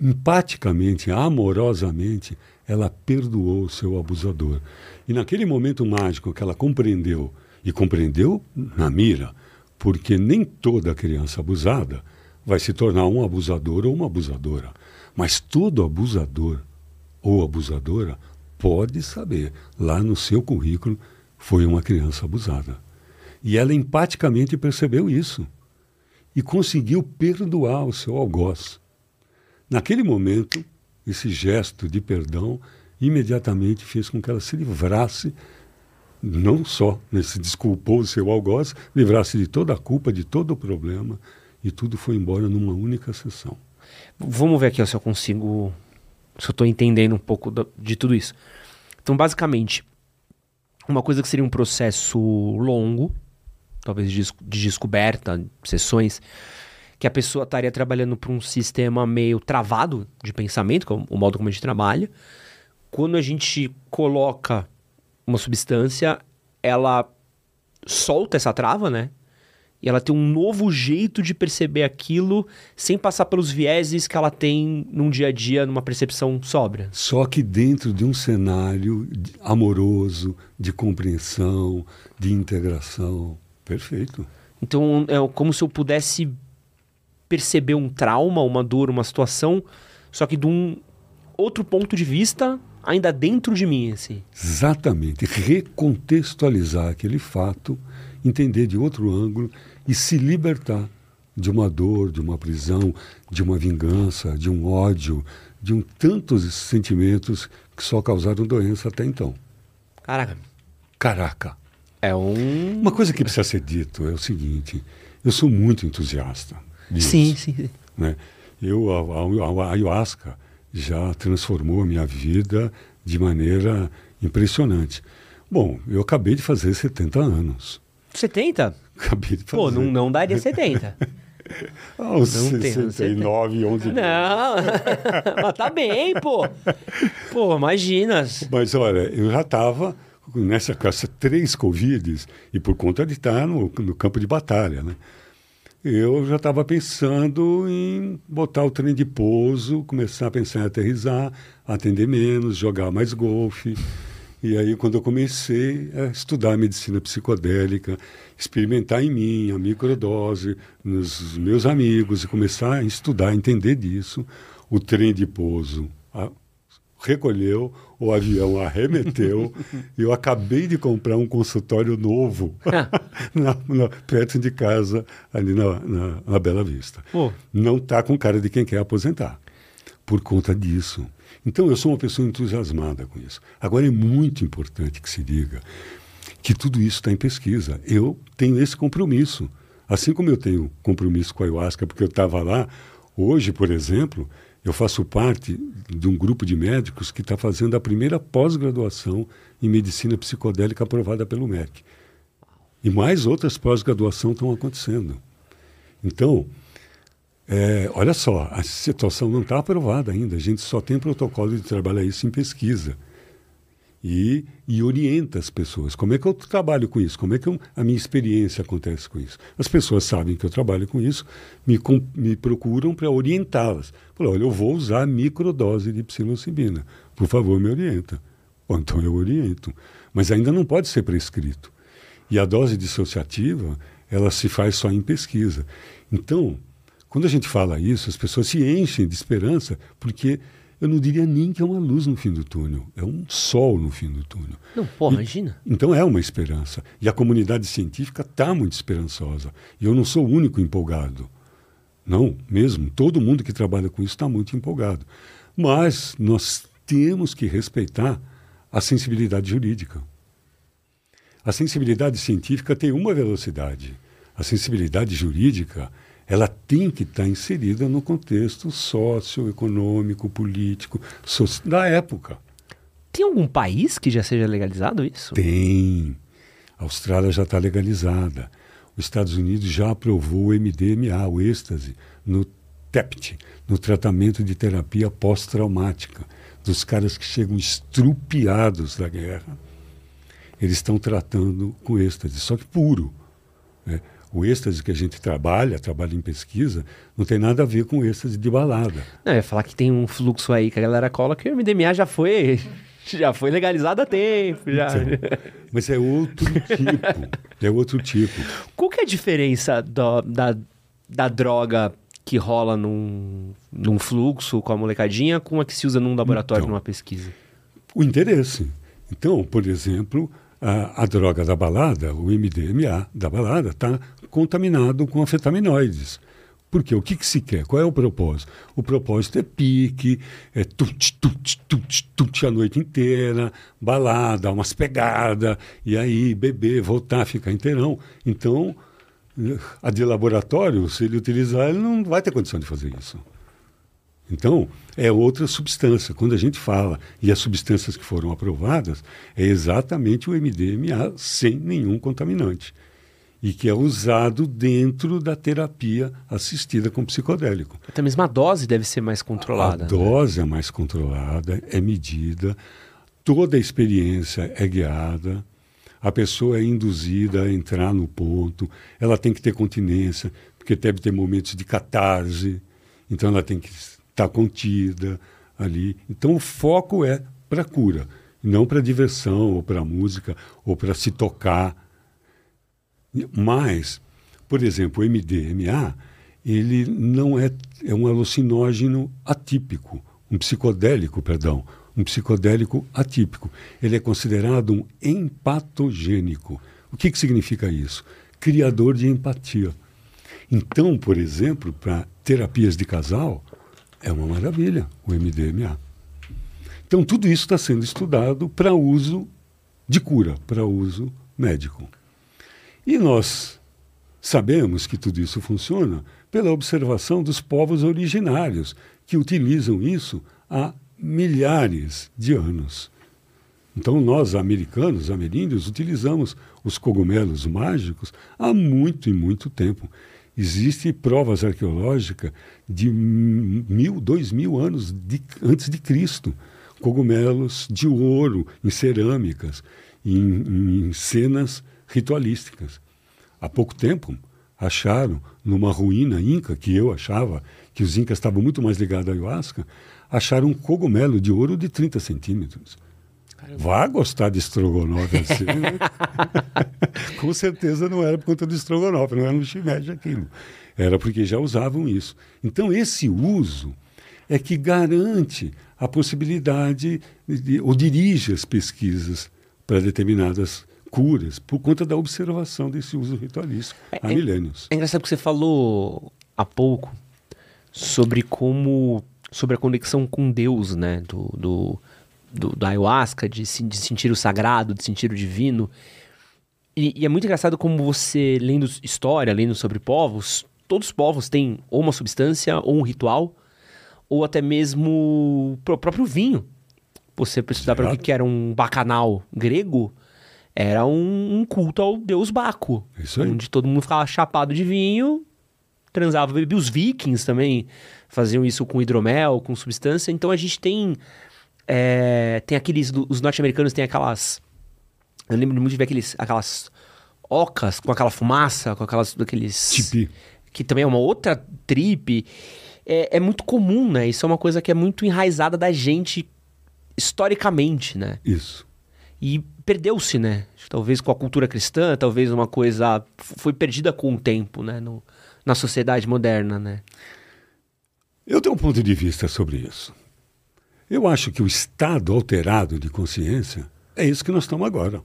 empaticamente, amorosamente, ela perdoou o seu abusador. E naquele momento mágico que ela compreendeu, e compreendeu na mira, porque nem toda criança abusada vai se tornar um abusador ou uma abusadora. Mas todo abusador ou abusadora pode saber, lá no seu currículo, foi uma criança abusada. E ela empaticamente percebeu isso e conseguiu perdoar o seu algoz. Naquele momento, esse gesto de perdão imediatamente fez com que ela se livrasse, não só né, se desculpou o seu algoz, livrasse de toda a culpa, de todo o problema, e tudo foi embora numa única sessão. Vamos ver aqui ó, se eu consigo, se eu estou entendendo um pouco de tudo isso. Então, basicamente, uma coisa que seria um processo longo, talvez de, de descoberta, sessões, que a pessoa estaria trabalhando para um sistema meio travado de pensamento, como o modo como a gente trabalha. Quando a gente coloca uma substância, ela solta essa trava, né? E ela tem um novo jeito de perceber aquilo sem passar pelos vieses que ela tem num dia a dia, numa percepção sóbria. Só que dentro de um cenário amoroso, de compreensão, de integração. Perfeito. Então é como se eu pudesse perceber um trauma, uma dor, uma situação, só que de um outro ponto de vista, ainda dentro de mim, assim. Exatamente. Recontextualizar aquele fato, entender de outro ângulo e se libertar de uma dor, de uma prisão, de uma vingança, de um ódio, de um tantos sentimentos que só causaram doença até então. Caraca. Caraca. É um. Uma coisa que precisa ser dito é o seguinte: eu sou muito entusiasta. Disso, Sim, sim. Né? Eu, a, a, a ayahuasca já transformou a minha vida de maneira impressionante. Bom, eu acabei de fazer 70 anos. 70? (laughs) Acabei de fazer. Pô, não, não daria 70. (laughs) Aos não tem, 69, 11 Não, (laughs) mas tá bem, pô. Pô, imagina. Mas olha, eu já estava nessa caça três Covides e por conta de estar no, no campo de batalha, né? Eu já estava pensando em botar o trem de pouso, começar a pensar em aterrizar, atender menos, jogar mais golfe. E aí, quando eu comecei a estudar medicina psicodélica, experimentar em mim a microdose, nos meus amigos, e começar a estudar, entender disso, o trem de pouso a, recolheu, o avião arremeteu, (laughs) e eu acabei de comprar um consultório novo (laughs) na, na, perto de casa, ali na, na, na Bela Vista. Pô. Não está com cara de quem quer aposentar, por conta disso. Então, eu sou uma pessoa entusiasmada com isso. Agora, é muito importante que se diga que tudo isso está em pesquisa. Eu tenho esse compromisso. Assim como eu tenho compromisso com a ayahuasca, porque eu estava lá, hoje, por exemplo, eu faço parte de um grupo de médicos que está fazendo a primeira pós-graduação em medicina psicodélica aprovada pelo MEC. E mais outras pós-graduações estão acontecendo. Então, é, olha só, a situação não está aprovada ainda. A gente só tem protocolo de trabalhar isso em pesquisa. E, e, orienta as pessoas. Como é que eu trabalho com isso? Como é que eu, a minha experiência acontece com isso? As pessoas sabem que eu trabalho com isso, me, com, me procuram para orientá-las. Falam, olha, eu vou usar microdose de psilocibina. Por favor, me orienta. Bom, então eu oriento. Mas ainda não pode ser prescrito. E a dose dissociativa, ela se faz só em pesquisa. Então, quando a gente fala isso, as pessoas se enchem de esperança, porque eu não diria nem que é uma luz no fim do túnel, é um sol no fim do túnel. Não, pô, E- imagina. Então é uma esperança. E a comunidade científica está muito esperançosa. E eu não sou o único empolgado. Não, mesmo. Todo mundo que trabalha com isso está muito empolgado. Mas nós temos que respeitar a sensibilidade jurídica. A sensibilidade científica tem uma velocidade. A sensibilidade jurídica, ela tem que estar inserida no contexto socioeconômico, político, da época. Tem algum país que já seja legalizado isso? Tem. A Austrália já está legalizada. Os Estados Unidos já aprovou o MDMA, o êxtase, no TEPT, no tratamento de terapia pós-traumática, dos caras que chegam estrupiados da guerra. Eles estão tratando com êxtase, só que puro. né? O êxtase que a gente trabalha, trabalha em pesquisa, não tem nada a ver com o êxtase de balada. Não, eu ia falar que tem um fluxo aí que a galera cola que o MDMA já foi, (laughs) já foi legalizado há tempo. Já. Então, mas é outro (laughs) tipo. É outro tipo. Qual que é a diferença do- da, da droga que rola num, num fluxo com a molecadinha com a que se usa num laboratório, Então. numa pesquisa? o interesse. Então, por exemplo, a, a droga da balada, o MDMA da balada, está contaminado com anfetaminoides. Porque o que, que se quer? Qual é o propósito? O propósito é pique, é tut, tut, tut, tut a noite inteira, balada, umas pegadas, e aí beber, voltar, ficar inteirão. Então, eh, a de laboratório, se ele utilizar, ele não vai ter condição de fazer isso. Então, é outra substância. Quando a gente fala, e as substâncias que foram aprovadas, é exatamente o MDMA sem nenhum contaminante. E que é usado dentro da terapia assistida com psicodélico. Até mesmo a dose deve ser mais controlada. A né? dose é mais controlada, é medida, toda a experiência é guiada, a pessoa é induzida a entrar no ponto, ela tem que ter continência, porque deve ter momentos de catarse, então ela tem que estar contida ali. Então o foco é para cura, não para diversão, ou para música, ou para se tocar. Mas, por exemplo, o MDMA, ele não é, é um alucinógeno atípico, um psicodélico, perdão, um psicodélico atípico. Ele é considerado um empatogênico. O que, que significa isso? Criador de empatia. Então, por exemplo, para terapias de casal, é uma maravilha o MDMA. Então, tudo isso está sendo estudado para uso de cura, para uso médico. E nós sabemos que tudo isso funciona pela observação dos povos originários, que utilizam isso há milhares de anos. Então, nós, americanos, ameríndios, utilizamos os cogumelos mágicos há muito e muito tempo. Existem provas arqueológicas de mil, dois mil anos de, antes de Cristo. Cogumelos de ouro em cerâmicas, em, em cenas ritualísticas. Há pouco tempo, acharam numa ruína inca, que eu achava que os incas estavam muito mais ligados à ayahuasca, acharam um cogumelo de ouro de 30 centímetros. Caramba. Vá gostar de estrogonofe (laughs) assim, né? (laughs) Com certeza não era por conta do estrogonofe, não era no shimeji aquilo. Era porque já usavam isso. Então, esse uso é que garante a possibilidade, de, ou dirige as pesquisas para determinadas curas, por conta da observação desse uso ritualístico é, há é, milênios. É engraçado que você falou há pouco sobre como sobre a conexão com Deus, né? Do, do, do, do ayahuasca, de, de, sentir o sagrado, de sentir o divino. E, e, é muito engraçado como você, lendo história, lendo sobre povos, todos os povos têm ou uma substância, ou um ritual, ou até mesmo o próprio vinho. Você precisar para o que era um bacanal grego, era um, um, culto ao deus Baco. Isso aí. Onde todo mundo ficava chapado de vinho, transava, bebia. Os vikings também faziam isso com hidromel, com substância. Então a gente tem. É, tem aqueles. Os norte-americanos têm aquelas. Eu lembro muito de ver aqueles, aquelas ocas com aquela fumaça, com aquelas. Daqueles, Tipi. Que também é uma outra trip. É, é muito comum, né? Isso é uma coisa que é muito enraizada da gente historicamente, né? Isso. E perdeu-se, né? Talvez com a cultura cristã, talvez uma coisa foi perdida com o tempo, né? No, na sociedade moderna, né? Eu tenho um ponto de vista sobre isso. Eu acho que o estado alterado de consciência é isso que nós estamos agora.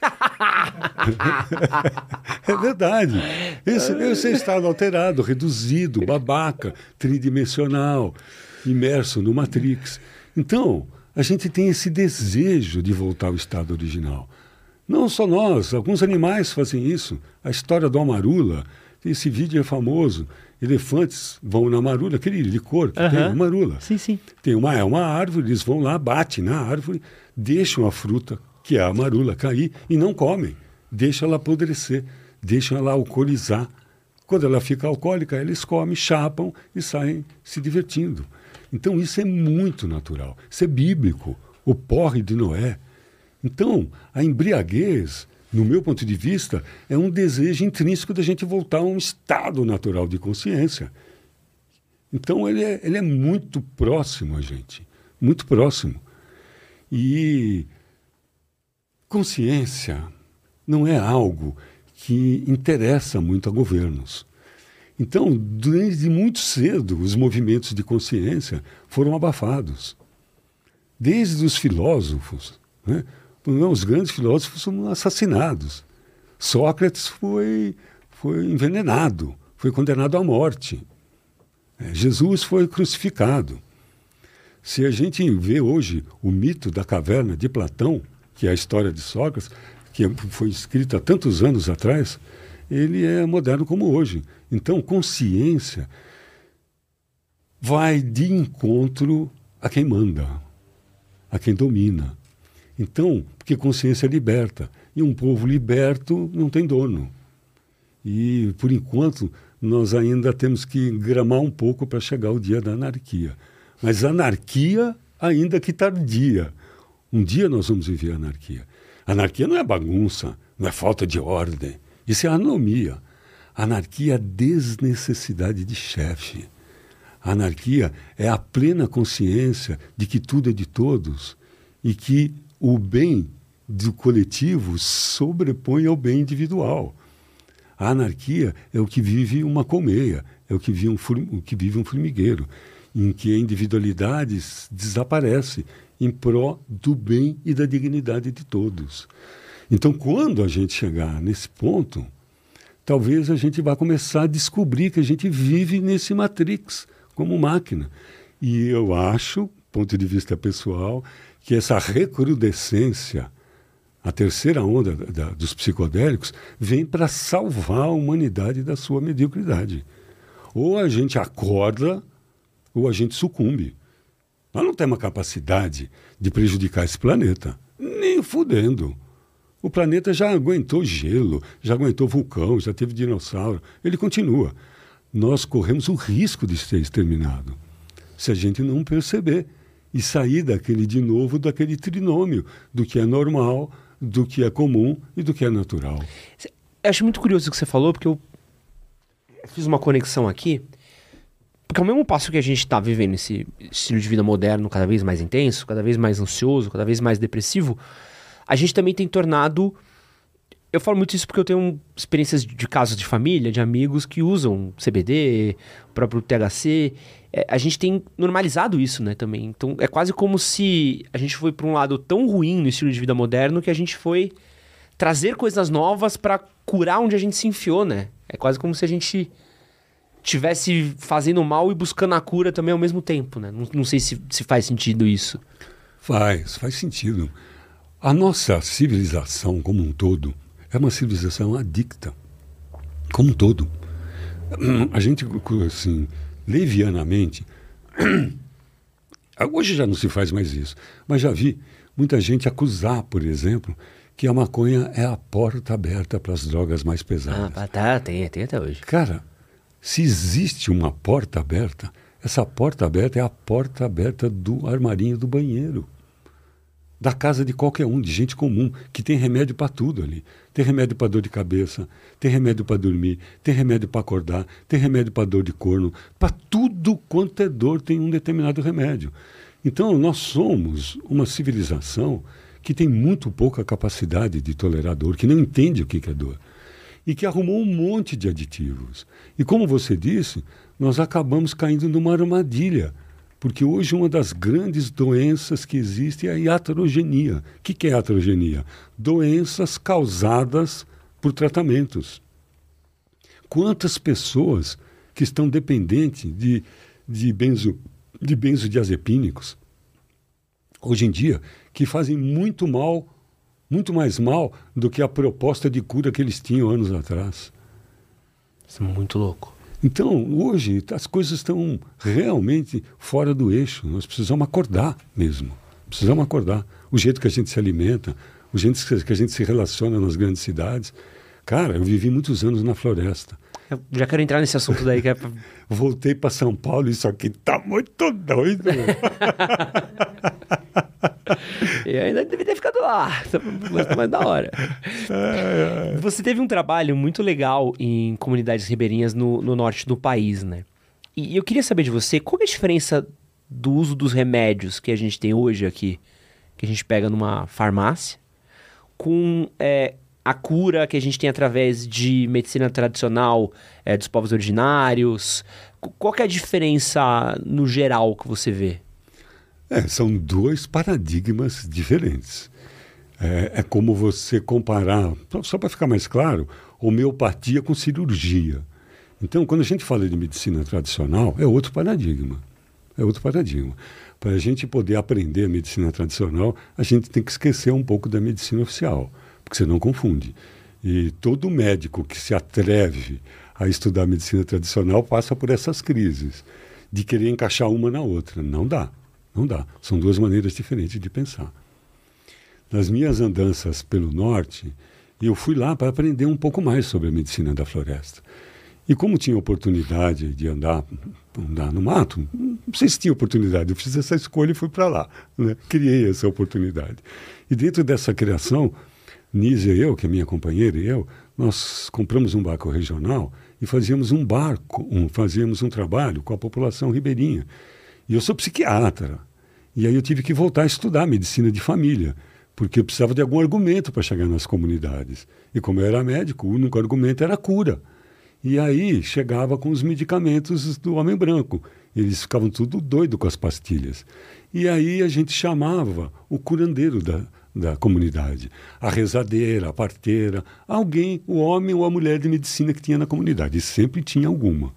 (laughs) é verdade. Esse, esse estado alterado, reduzido, babaca, tridimensional, imerso no Matrix. Então, a gente tem esse desejo de voltar ao estado original. Não só nós, alguns animais fazem isso. A história do Amarula, esse vídeo é famoso. Elefantes vão na marula, aquele licor que tem, a marula. Sim, sim. Tem uma, é uma árvore, eles vão lá, batem na árvore, deixam a fruta, que é a marula, cair e não comem. Deixam ela apodrecer, deixam ela alcoolizar. Quando ela fica alcoólica, eles comem, chapam e saem se divertindo. Então isso é muito natural, isso é bíblico, o porre de Noé. Então, a embriaguez no meu ponto de vista, é um desejo intrínseco da gente voltar a um estado natural de consciência. Então, ele é, ele é muito próximo a gente, muito próximo. E consciência não é algo que interessa muito a governos. Então, desde muito cedo, os movimentos de consciência foram abafados. Desde os filósofos, né? Os grandes filósofos foram assassinados. Sócrates foi, foi envenenado, foi condenado à morte. É, Jesus foi crucificado. Se a gente vê hoje o mito da caverna de Platão, que é a história de Sócrates, que foi escrita tantos anos atrás, ele é moderno como hoje. Então, consciência vai de encontro a quem manda, a quem domina. Então, porque consciência liberta. E um povo liberto não tem dono. E, por enquanto, nós ainda temos que gramar um pouco para chegar o dia da anarquia. Mas anarquia, ainda que tardia. Um dia nós vamos viver anarquia. Anarquia não é bagunça, não é falta de ordem. Isso é anomia. Anarquia é desnecessidade de chefe. Anarquia é a plena consciência de que tudo é de todos e que o bem do coletivo sobrepõe ao bem individual. A anarquia é o que vive uma colmeia, é o que vive um, o que vive um formigueiro, em que a individualidade desaparece em pró do bem e da dignidade de todos. Então, quando a gente chegar nesse ponto, talvez a gente vá começar a descobrir que a gente vive nesse matrix como máquina. E eu acho, ponto de vista pessoal, que essa recrudescência, a terceira onda da, dos psicodélicos, vem para salvar a humanidade da sua mediocridade. Ou a gente acorda, ou a gente sucumbe. Nós não temos a capacidade de prejudicar esse planeta. Nem fudendo. O planeta já aguentou gelo, já aguentou vulcão, já teve dinossauro. Ele continua. Nós corremos o risco de ser exterminado se a gente não perceber e sair daquele de novo daquele trinômio do que é normal, do que é comum e do que é natural. Acho muito curioso o que você falou, porque eu fiz uma conexão aqui. Porque ao mesmo passo que a gente está vivendo esse estilo de vida moderno cada vez mais intenso, cada vez mais ansioso, cada vez mais depressivo, a gente também tem tornado. Eu falo muito isso porque eu tenho experiências de casos de família, de amigos que usam CBD, o próprio THC. É, a gente tem normalizado isso, né, também. Então é quase como se a gente foi para um lado tão ruim no estilo de vida moderno que a gente foi trazer coisas novas para curar onde a gente se enfiou, né? É quase como se a gente tivesse fazendo mal e buscando a cura também ao mesmo tempo, né? Não, não sei se, se faz sentido isso. Faz, faz sentido. A nossa civilização como um todo é uma civilização adicta. Como um todo. A gente, assim, levianamente. (clears throat) Hoje já não se faz mais isso, mas já vi muita gente acusar, por exemplo, que a maconha é a porta aberta para as drogas mais pesadas. Ah, tá, tem, tem até hoje. Cara, se existe uma porta aberta, essa porta aberta é a porta aberta do armarinho do banheiro da casa de qualquer um, de gente comum, que tem remédio para tudo ali. Tem remédio para dor de cabeça, tem remédio para dormir, tem remédio para acordar, tem remédio para dor de corno. Para tudo quanto é dor tem um determinado remédio. Então, nós somos uma civilização que tem muito pouca capacidade de tolerar dor, que não entende o que é dor. E que arrumou um monte de aditivos. E como você disse, nós acabamos caindo numa armadilha porque hoje uma das grandes doenças que existe é a iatrogenia. O que, que é iatrogenia? Doenças causadas por tratamentos. Quantas pessoas que estão dependentes de, de, benzo, de benzodiazepínicos, hoje em dia, que fazem muito mal, muito mais mal do que a proposta de cura que eles tinham anos atrás. Isso é muito louco. Então, hoje, as coisas estão realmente fora do eixo. Nós precisamos acordar mesmo. Precisamos acordar. O jeito que a gente se alimenta, o jeito que a gente se relaciona nas grandes cidades. Cara, eu vivi muitos anos na floresta. Eu já quero entrar nesse assunto daí. Que é... (laughs) Voltei para São Paulo e isso aqui tá muito doido. (laughs) (laughs) e ainda devia ter ficado lá. Mas mais da hora. Você teve um trabalho muito legal em comunidades ribeirinhas no, no norte do país, né? E eu queria saber de você, qual é a diferença do uso dos remédios que a gente tem hoje aqui, que a gente pega numa farmácia, com é, a cura que a gente tem através de medicina tradicional é, dos povos originários? Qual é a diferença no geral que você vê? É, são dois paradigmas diferentes. É, é como você comparar, só para ficar mais claro, homeopatia com cirurgia. Então, quando a gente fala de medicina tradicional, é outro paradigma. É outro paradigma. Para a gente poder aprender a medicina tradicional, a gente tem que esquecer um pouco da medicina oficial, porque você não confunde. E todo médico que se atreve a estudar medicina tradicional passa por essas crises de querer encaixar uma na outra. Não dá. Não dá. São duas maneiras diferentes de pensar. Nas minhas andanças pelo norte, eu fui lá para aprender um pouco mais sobre a medicina da floresta. E como tinha oportunidade de andar, andar no mato, não sei se tinha oportunidade, eu fiz essa escolha e fui para lá. Né? Criei essa oportunidade. E dentro dessa criação, Nízia e eu, que é minha companheira e eu, nós compramos um barco regional e fazíamos um barco, um, fazíamos um trabalho com a população ribeirinha. E eu sou psiquiatra. E aí eu tive que voltar a estudar medicina de família, porque eu precisava de algum argumento para chegar nas comunidades. E como eu era médico, o único argumento era a cura. E aí chegava com os medicamentos do homem branco. Eles ficavam tudo doido com as pastilhas. E aí a gente chamava o curandeiro da, da comunidade, a rezadeira, a parteira, alguém, o homem ou a mulher de medicina que tinha na comunidade. E sempre tinha alguma.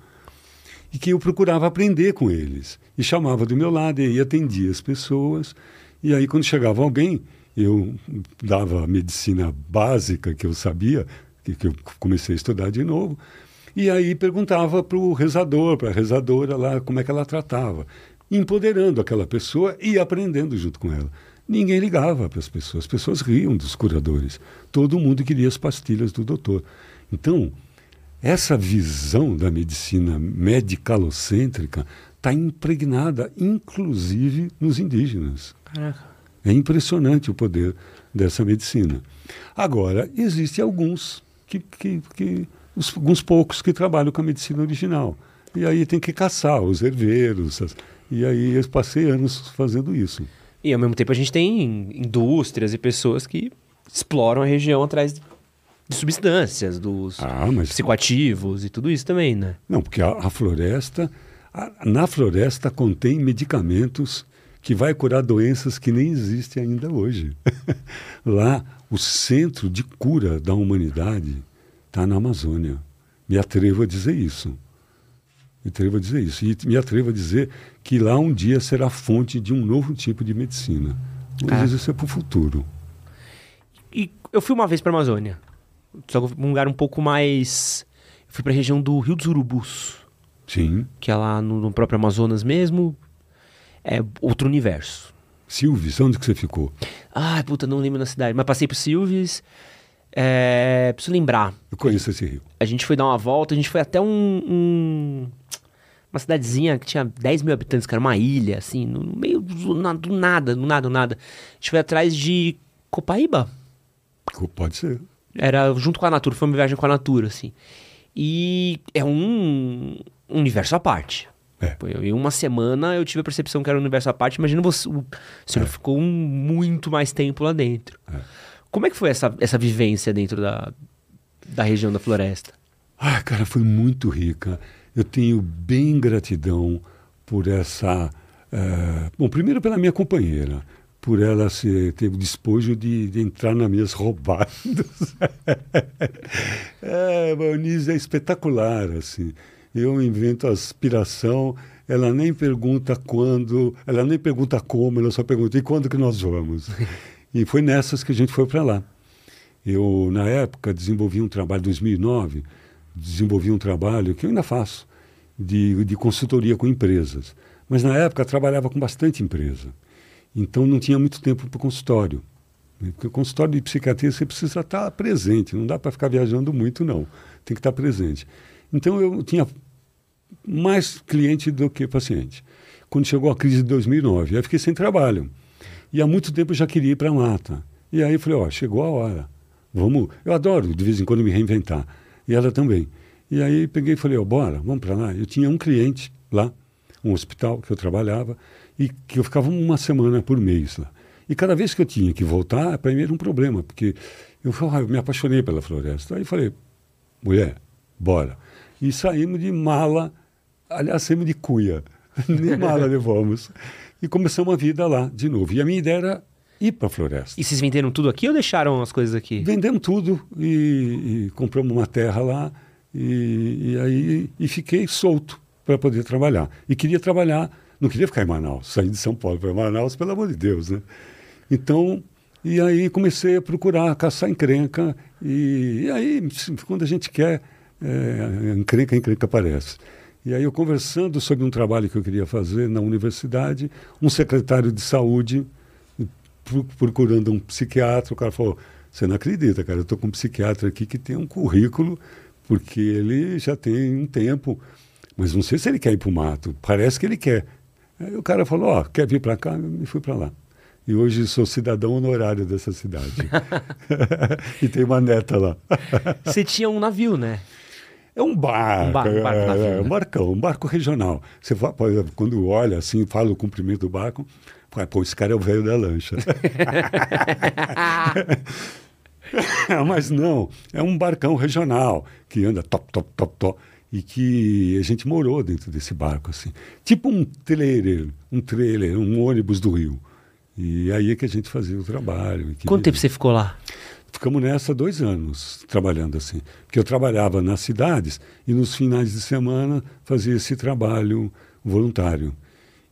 E que eu procurava aprender com eles. E chamava do meu lado e atendia as pessoas. E aí, quando chegava alguém, eu dava a medicina básica que eu sabia, que, que eu comecei a estudar de novo. E aí perguntava para o rezador, para a rezadora lá, como é que ela tratava empoderando aquela pessoa e aprendendo junto com ela. Ninguém ligava para as pessoas, as pessoas riam dos curadores. Todo mundo queria as pastilhas do doutor. Então, essa visão da medicina medicalocêntrica está impregnada, inclusive, nos indígenas. Caraca. É impressionante o poder dessa medicina. Agora, existem alguns, que, que, que, os, alguns poucos que trabalham com a medicina original. E aí tem que caçar os herveiros, as, e aí eu passei anos fazendo isso. E ao mesmo tempo a gente tem indústrias e pessoas que exploram a região atrás de substâncias, dos Ah, mas psicoativos e tudo isso também, né? não, porque a, a floresta, na floresta contém medicamentos que vai curar doenças que nem existem ainda hoje. (laughs) Lá, o centro de cura da humanidade está na Amazônia. Me atrevo a dizer isso. Me atrevo a dizer isso. E me atrevo a dizer que lá um dia será fonte de um novo tipo de medicina. Mas Ah. isso é para o futuro. E eu fui uma vez pra Amazônia. Só que um lugar um pouco mais. Eu fui pra região do Rio dos Urubus, Sim. que é lá no, no próprio Amazonas mesmo. É outro universo. Silves, onde que você ficou? Ai, puta, não lembro na cidade. Mas passei por Silves. É, preciso lembrar. Eu conheço esse rio. A gente foi dar uma volta, a gente foi até um. um- uma cidadezinha que tinha 10 mil habitantes, que era uma ilha, assim, no meio do, do nada, do nada, do nada. A gente foi atrás de Copaíba. Pode ser. Era junto com a Natura, foi uma viagem com a Natura, assim. E é um universo à parte. É. Pô, eu- Em uma semana eu tive a percepção que era um universo à parte. Imagina você, o senhor É. ficou um- muito mais tempo lá dentro. Como é que foi essa, essa vivência dentro da, da região da floresta? Ai, cara, foi muito rica. Eu tenho bem gratidão por essa. eh, bom, primeiro pela minha companheira, por ela se, ter o despojo de, de entrar nas minhas roubadas. (laughs) é, a Eunice é espetacular, assim. Eu invento aspiração, ela nem pergunta quando, ela nem pergunta como, ela só pergunta e quando que nós vamos. e foi nessas que a gente foi para lá. Eu, na época, desenvolvi um trabalho, em 2009, desenvolvi um trabalho que eu ainda faço, de, de consultoria com empresas. Mas, na época, trabalhava com bastante empresa. Então, não tinha muito tempo para o consultório. né? Porque o consultório de psiquiatria você precisa estar presente, não dá para ficar viajando muito, não. Tem que estar presente. Então, eu tinha mais cliente do que paciente. Quando chegou a crise de 2009, aí fiquei sem trabalho. E há muito tempo eu já queria ir para a mata. E aí eu falei, ó, chegou a hora. Vamos. Eu adoro de vez em quando me reinventar. E ela também. E aí peguei e falei, ó, bora, vamos para lá. Eu tinha um cliente lá, um hospital que eu trabalhava, e que eu ficava uma semana por mês lá. E cada vez que eu tinha que voltar, para mim era um problema, porque eu, ah, eu me apaixonei pela floresta. Aí falei, mulher, bora. E saímos de mala, aliás, saímos de cuia. (laughs) Nem mala (laughs) levamos. E começamos a vida lá de novo. E a minha ideia era ir para a floresta. E vocês venderam tudo aqui ou deixaram as coisas aqui? Vendemos tudo e, e compramos uma terra lá e, e aí e fiquei solto para poder trabalhar. E queria trabalhar, não queria ficar em Manaus, sair de São Paulo para Manaus, pelo amor de Deus, né? Então, e aí comecei a procurar, caçar encrenca e, e aí quando a gente quer, é, encrenca, encrenca aparece. E aí eu conversando sobre um trabalho que eu queria fazer na universidade, um secretário de saúde pro- procurando um psiquiatra, o cara falou, você não acredita, cara, eu estou com um psiquiatra aqui que tem um currículo, porque ele já tem um tempo, mas não sei se ele quer ir para o mato, parece que ele quer. Aí o cara falou, ó, quer vir para cá? E fui para lá. E hoje sou cidadão honorário dessa cidade. (laughs) (laughs) e tem uma neta lá. Você tinha um navio, né? É um barco, Um bar- um barco é, é, um barcão, um barco regional. Você fa- por exemplo, quando olha assim, fala o comprimento do barco, fala, pô, esse cara é o velho da lancha. (laughs) Mas não, é um barcão regional que anda top, top, top, top. e que a gente morou dentro desse barco, assim. Tipo um trailer, um trailer, um ônibus do Rio. E aí é que a gente fazia o trabalho. Quanto tempo você ficou lá? Ficamos nessa dois anos trabalhando assim. Porque eu trabalhava nas cidades e nos finais de semana fazia esse trabalho voluntário.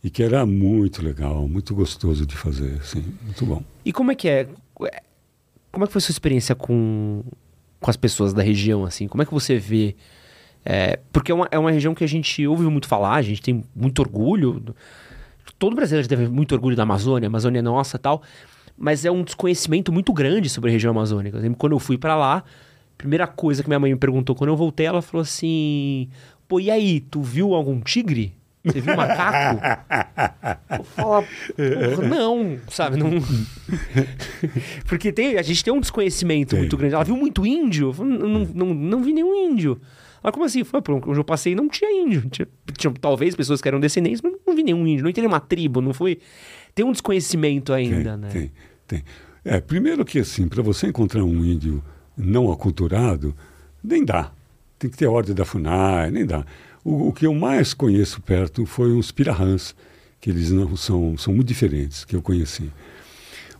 E que era muito legal, muito gostoso de fazer, assim, muito bom. E como é que é? Como é que foi sua experiência com, com as pessoas da região, assim? Como é que você vê é, porque é uma, é uma região que a gente ouve muito falar, a gente tem muito orgulho. Todo brasileiro teve muito orgulho da Amazônia, a Amazônia é nossa tal. Mas é um desconhecimento muito grande sobre a região amazônica. Eu quando eu fui para lá, a primeira coisa que minha mãe me perguntou quando eu voltei, ela falou assim: pô, e aí, tu viu algum tigre? Você viu macaco? eu falo, não, sabe? Não... (laughs) Porque tem, a gente tem um desconhecimento tem. muito grande. Ela viu muito índio? Eu falo, não, não, não, vi nenhum índio. Mas como assim? Foi, onde eu passei não tinha índio. Tinha, tinha, talvez pessoas que eram descendentes, mas não vi nenhum índio. Não entendi uma tribo, não foi... Tem um desconhecimento ainda, tem, né? Tem, tem. É, primeiro que assim, para você encontrar um índio não aculturado, nem dá. Tem que ter ordem da FUNAI, nem dá. O, o que eu mais conheço perto foi os pirahãs, que eles não são, são muito diferentes, que eu conheci.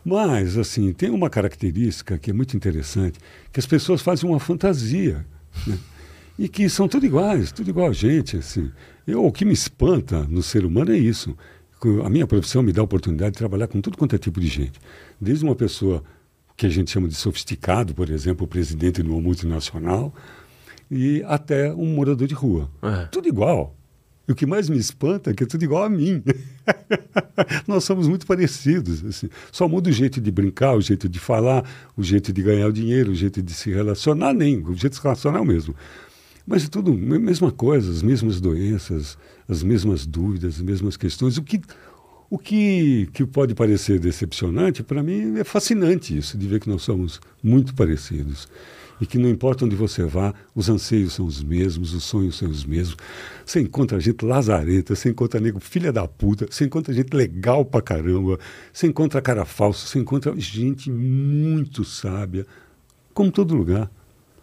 Mas, assim, tem uma característica que é muito interessante, que as pessoas fazem uma fantasia. Né? e que são tudo iguais, tudo igual a gente. Assim. Eu, o que me espanta no ser humano é isso. A minha profissão me dá a oportunidade de trabalhar com tudo quanto é tipo de gente. Desde uma pessoa que a gente chama de sofisticado, por exemplo, o presidente de uma multinacional, e até um morador de rua. É. Tudo igual. E o que mais me espanta é que é tudo igual a mim. (laughs) Nós somos muito parecidos. Assim. Só muda o jeito de brincar, o jeito de falar, o jeito de ganhar o dinheiro, o jeito de se relacionar, nem. O jeito de se relacionar é o mesmo. Mas é tudo mesma coisa, as mesmas doenças, as mesmas dúvidas, as mesmas questões. O que, o que, que pode parecer decepcionante, para mim é fascinante isso, de ver que nós somos muito parecidos. E que não importa onde você vá, os anseios são os mesmos, os sonhos são os mesmos. Você encontra gente lazareta, você encontra nego filha da puta, você encontra gente legal pra caramba, você encontra cara falso, você encontra gente muito sábia, como todo lugar.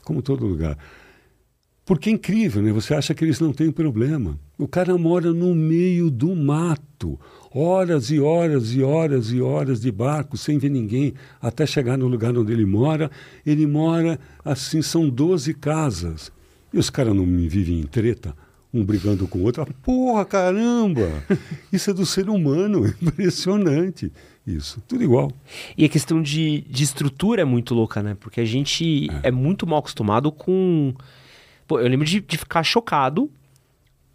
Como todo lugar. Porque é incrível, né? Você acha que eles não têm problema. O cara mora no meio do mato, horas e horas e horas e horas de barco, sem ver ninguém, até chegar no lugar onde ele mora. Ele mora, assim, são 12 casas. E os caras não me vivem em treta, um brigando com o outro. Ah, porra, caramba! (laughs) Isso é do ser humano, impressionante isso, tudo igual. E a questão de, de estrutura é muito louca, né? Porque a gente é, é muito mal acostumado com Pô, eu lembro de, de ficar chocado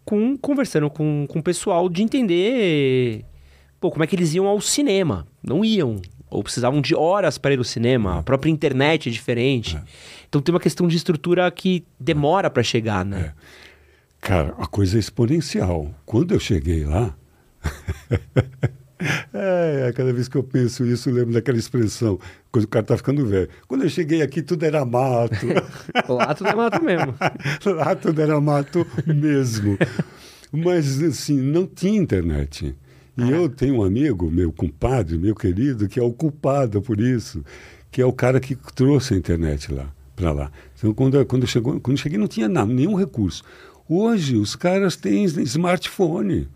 com conversando com, com o pessoal de entender pô, como é que eles iam ao cinema. Não iam. Ou precisavam de horas para ir ao cinema. A própria internet é diferente. É. Então tem uma questão de estrutura que demora para chegar, né? É. Cara, a coisa é exponencial. Quando eu cheguei lá. (laughs) É, cada vez que eu penso isso, eu lembro daquela expressão, quando o cara está ficando velho. Quando eu cheguei aqui, tudo era mato. (laughs) Lá tudo é mato mesmo. (laughs) Lá tudo era mato mesmo. Mas, assim, não tinha internet. E ah. eu tenho um amigo, meu compadre, meu querido, que é o culpado por isso, que é o cara que trouxe a internet lá, para lá. Então, quando, quando, chegou, quando cheguei, não tinha nada, nenhum recurso. Hoje, os caras têm smartphone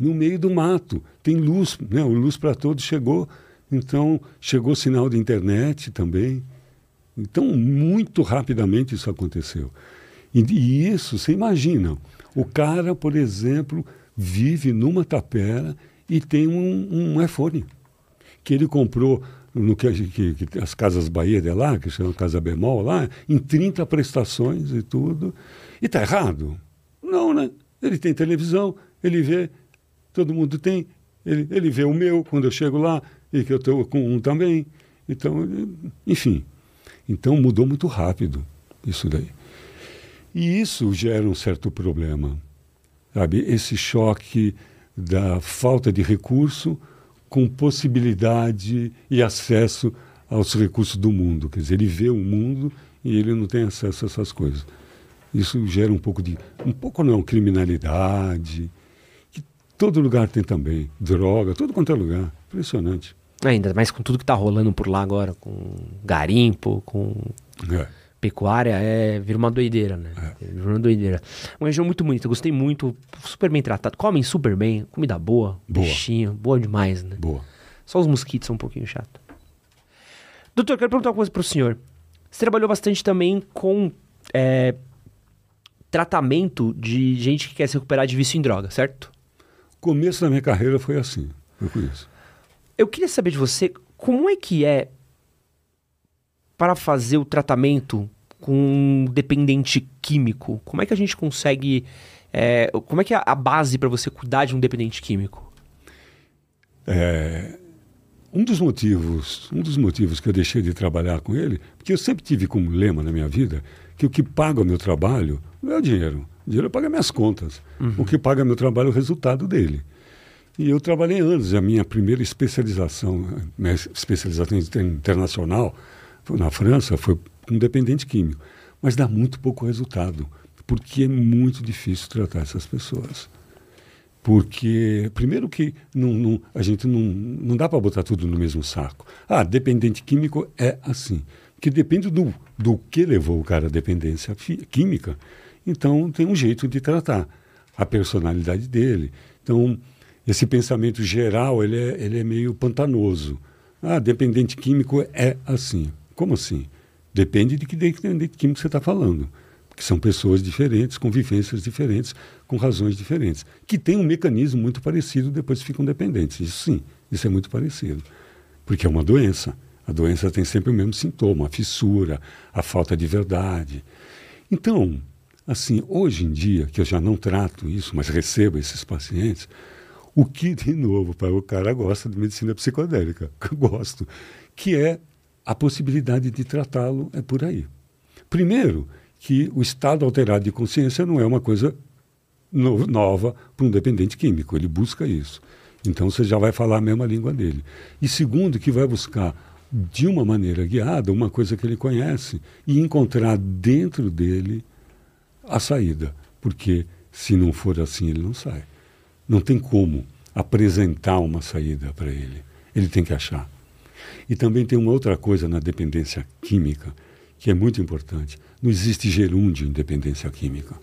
no meio do mato. Tem luz, né? o Luz para Todos chegou, então chegou sinal de internet também. Então, muito rapidamente isso aconteceu. E, e isso, você imagina, o cara, por exemplo, vive numa tapera e tem um, um iPhone que ele comprou no que, que, que, as casas Bahia de lá, que chama Casa Bemol lá, em 30 prestações e tudo. E está errado? Não, né? Ele tem televisão, ele vê, todo mundo tem. Ele, ele vê o meu quando eu chego lá e que eu estou com um também. Então, enfim. Então mudou muito rápido isso daí. E isso gera um certo problema. Sabe? Esse choque da falta de recurso com possibilidade e acesso aos recursos do mundo. Quer dizer, ele vê o mundo e ele não tem acesso a essas coisas. Isso gera um pouco de. Um pouco não, criminalidade, Todo lugar tem também. Droga, tudo quanto é lugar. Impressionante. Ainda mais com tudo que está rolando por lá agora, com garimpo, com, é. pecuária é vira uma doideira, né? Vira uma doideira. Uma região muito bonita, gostei muito, super bem tratado. Comem super bem, comida boa, Boa. peixinho, boa demais, né? Boa. Só os mosquitos são um pouquinho chato. Doutor, quero perguntar uma coisa pro senhor. Você trabalhou bastante também com é, tratamento de gente que quer se recuperar de vício em droga, certo? Começo da minha carreira foi assim. Foi com isso. Eu queria saber de você como é que é para fazer o tratamento com um dependente químico. Como é que a gente consegue. é, como é que é a base para você cuidar de um dependente químico? Um dos motivos, um dos motivos que eu deixei de trabalhar com ele, porque eu sempre tive como lema na minha vida que o que paga o meu trabalho não é o dinheiro. O dinheiro paga minhas contas. O que paga meu trabalho é o resultado dele. E eu trabalhei anos. A minha primeira especialização, minha especialização inter- internacional na França, foi com dependente químico. Mas dá muito pouco resultado, porque é muito difícil tratar essas pessoas. Porque, primeiro que não, não- a gente não, não dá para botar tudo no mesmo saco. Ah, dependente químico é assim. Porque depende do, do que levou o cara à dependência química. Então, tem um jeito de tratar. A personalidade dele. Então, esse pensamento geral, ele é, ele é meio pantanoso. Ah, dependente químico é assim. Como assim? Depende de que dependente químico você está falando. Porque são pessoas diferentes, com vivências diferentes, com razões diferentes, que têm um mecanismo muito parecido, depois ficam dependentes. Isso sim, isso é muito parecido. Porque é uma doença. A doença tem sempre o mesmo sintoma, a fissura, a falta de verdade. Então, assim, hoje em dia, que eu já não trato isso, mas recebo esses pacientes, o que, de novo, para o cara gosta de medicina psicodélica, que (laughs) eu gosto, que é a possibilidade de tratá-lo é por aí. Primeiro, que o estado alterado de consciência não é uma coisa no- nova para um dependente químico, ele busca isso. Então você já vai falar a mesma língua dele. E segundo, que vai buscar de uma maneira guiada uma coisa que ele conhece e encontrar dentro dele a saída, porque se não for assim ele não sai. Não tem como apresentar uma saída para ele. Ele tem que achar. E também tem uma outra coisa na dependência química que é muito importante. Não existe gerúndio em dependência química.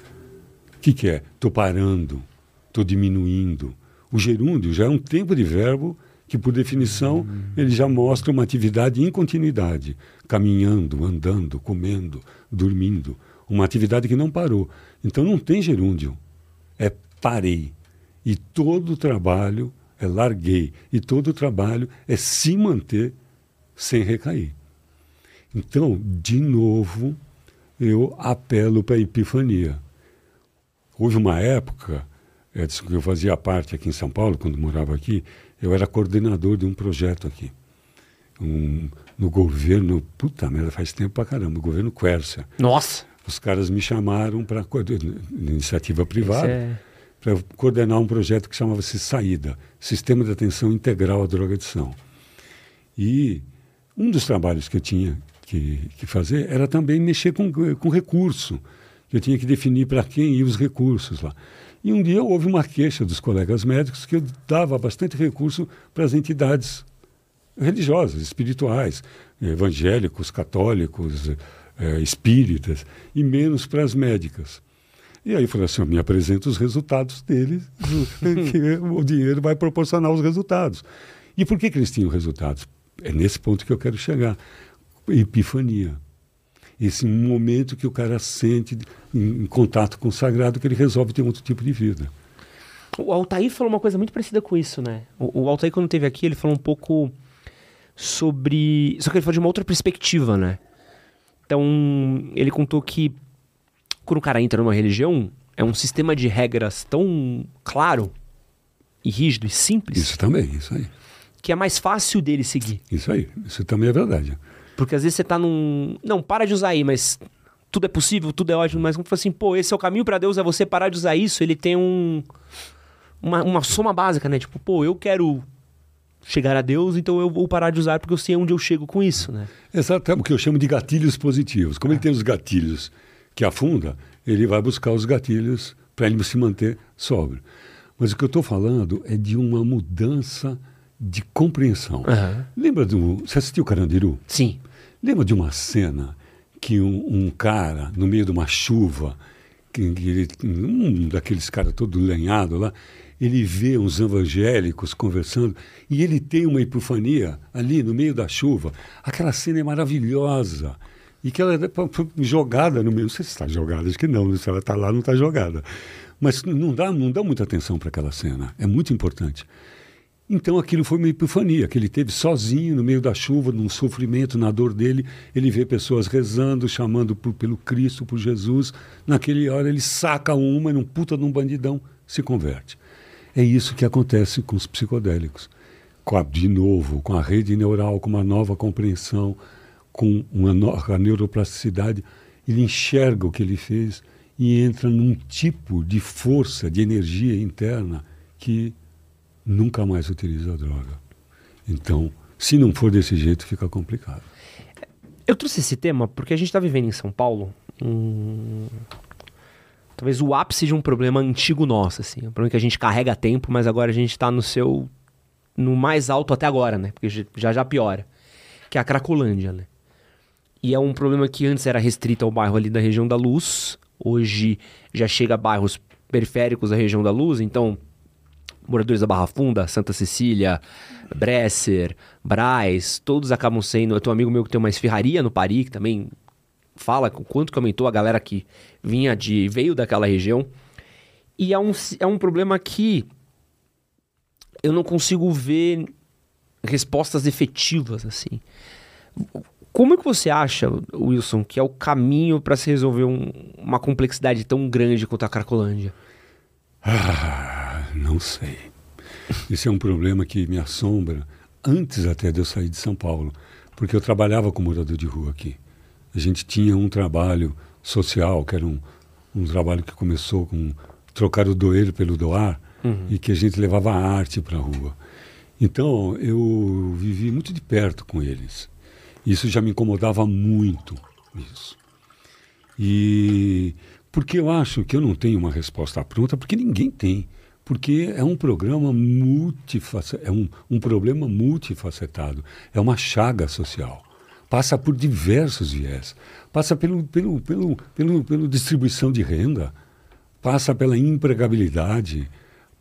O que, que é? Estou parando, estou diminuindo. O gerúndio já é um tempo de verbo que, por definição, ele já mostra uma atividade em continuidade, caminhando, andando, comendo, dormindo. Uma atividade que não parou. Então não tem gerúndio. É parei. E todo o trabalho é larguei. E todo o trabalho é se manter sem recair. Então, de novo, eu apelo para a epifania. Houve uma época, é, que eu fazia parte aqui em São Paulo, quando morava aqui, eu era coordenador de um projeto aqui. Um, no governo, puta merda, faz tempo pra caramba, no governo Quercia. Nossa! Os caras me chamaram para iniciativa privada é- para coordenar um projeto que chamava-se Saída, Sistema de Atenção Integral à Drogadição. E um dos trabalhos que eu tinha que, que fazer era também mexer com, com recurso. Eu tinha que definir para quem iam os recursos lá. E um dia houve uma queixa dos colegas médicos que eu dava bastante recurso para as entidades religiosas, espirituais, evangélicos, católicos, eh, espíritas, e menos para as médicas. E aí eu falei assim, me apresenta os resultados deles, (laughs) que o dinheiro vai proporcionar os resultados. E por que, que eles tinham resultados? É nesse ponto que eu quero chegar. Epifania. Esse momento que o cara sente em, em contato com o sagrado que ele resolve ter um outro tipo de vida. O Altair falou uma coisa muito parecida com isso, né? O, o Altair, quando esteve aqui, ele falou um pouco sobre. Só que ele falou de uma outra perspectiva, né? Então, ele contou que quando o cara entra numa religião, é um sistema de regras tão claro e rígido e simples Isso também, isso aí. que é mais fácil dele seguir. Isso aí. Isso também é verdade. Porque às vezes você tá num. Não, para de usar aí, mas tudo é possível, tudo é ótimo, mas como assim, pô, esse é o caminho pra Deus, é você parar de usar isso, ele tem um. Uma, uma soma básica, né? Tipo, pô, eu quero chegar a Deus, então eu vou parar de usar porque eu sei onde eu chego com isso, né? Exato, é o que eu chamo de gatilhos positivos. Como ele tem os gatilhos que afunda, ele vai buscar os gatilhos para ele se manter sóbrio. Mas o que eu estou falando é de uma mudança de compreensão. Aham. Lembra do. Você assistiu Carandiru? Sim. Lembra de uma cena que um, um cara, no meio de uma chuva, que, que ele, um daqueles caras todo lenhado lá, ele vê uns evangélicos conversando e ele tem uma epifania ali no meio da chuva. Aquela cena é maravilhosa. E que ela é jogada no meio. Não sei se está jogada, acho que não. Se ela está lá, não está jogada. Mas não dá, não dá muita atenção para aquela cena. É muito importante. Então aquilo foi uma epifania que ele teve sozinho no meio da chuva, num sofrimento, na dor dele. Ele vê pessoas rezando, chamando por, pelo Cristo, por Jesus. Naquele hora ele saca uma num puta de um bandidão se converte. É isso que acontece com os psicodélicos. Com a, de novo, com a rede neural, com uma nova compreensão, com uma neuroplasticidade, ele enxerga o que ele fez e entra num tipo de força, de energia interna que nunca mais utiliza a droga. Então, se não for desse jeito, fica complicado. Eu trouxe esse tema porque a gente está vivendo em São Paulo um, talvez o ápice de um problema antigo nosso, assim. Um problema que a gente carrega tempo, mas agora a gente está no seu. no mais alto até agora, né? Porque já já piora. Que é a Cracolândia, né? E é um problema que antes era restrito ao bairro ali da região da Luz, hoje já chega a bairros periféricos da região da Luz, então moradores da Barra Funda, Santa Cecília, Bresser, Braz, todos acabam sendo. Eu tenho um amigo meu que tem uma esfirraria no Paris, que também fala o quanto que aumentou a galera que vinha de. veio daquela região. E é um, é um problema que eu não consigo ver respostas efetivas, assim. Como é que você acha, Wilson, que é o caminho para se resolver um, uma complexidade tão grande quanto a Cracolândia? Ah, não sei. Esse é um problema que me assombra antes até de eu sair de São Paulo, porque eu trabalhava com morador de rua aqui a gente tinha um trabalho social, que era um, um trabalho que começou com trocar o doer pelo doar, uhum. e que a gente levava a arte para a rua. Então, eu vivi muito de perto com eles. Isso já me incomodava muito, isso. E porque eu acho que eu não tenho uma resposta pronta, porque ninguém tem. Porque é um programa multifacetado, é um, um problema multifacetado, é uma chaga social passa por diversos viés. Passa pelo, pelo, pelo, pelo, pela distribuição de renda, passa pela empregabilidade,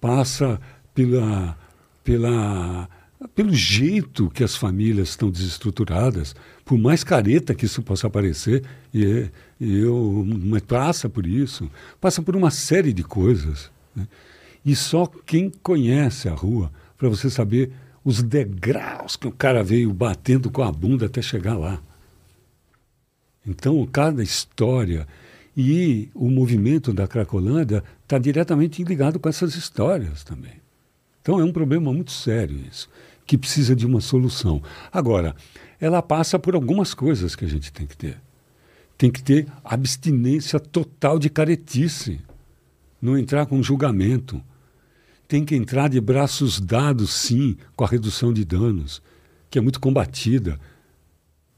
passa pela, pela, pelo jeito que as famílias estão desestruturadas, por mais careta que isso possa parecer, e, e eu, mas passa por isso, passa por uma série de coisas. Né? E só quem conhece a rua, para você saber os degraus que o cara veio batendo com a bunda até chegar lá. Então, cada história e o movimento da Cracolândia está diretamente ligado com essas histórias também. Então, é um problema muito sério isso, que precisa de uma solução. Agora, ela passa por algumas coisas que a gente tem que ter. Tem que ter abstinência total de caretice, não entrar com julgamento tem que entrar de braços dados, sim, com a redução de danos, que é muito combatida.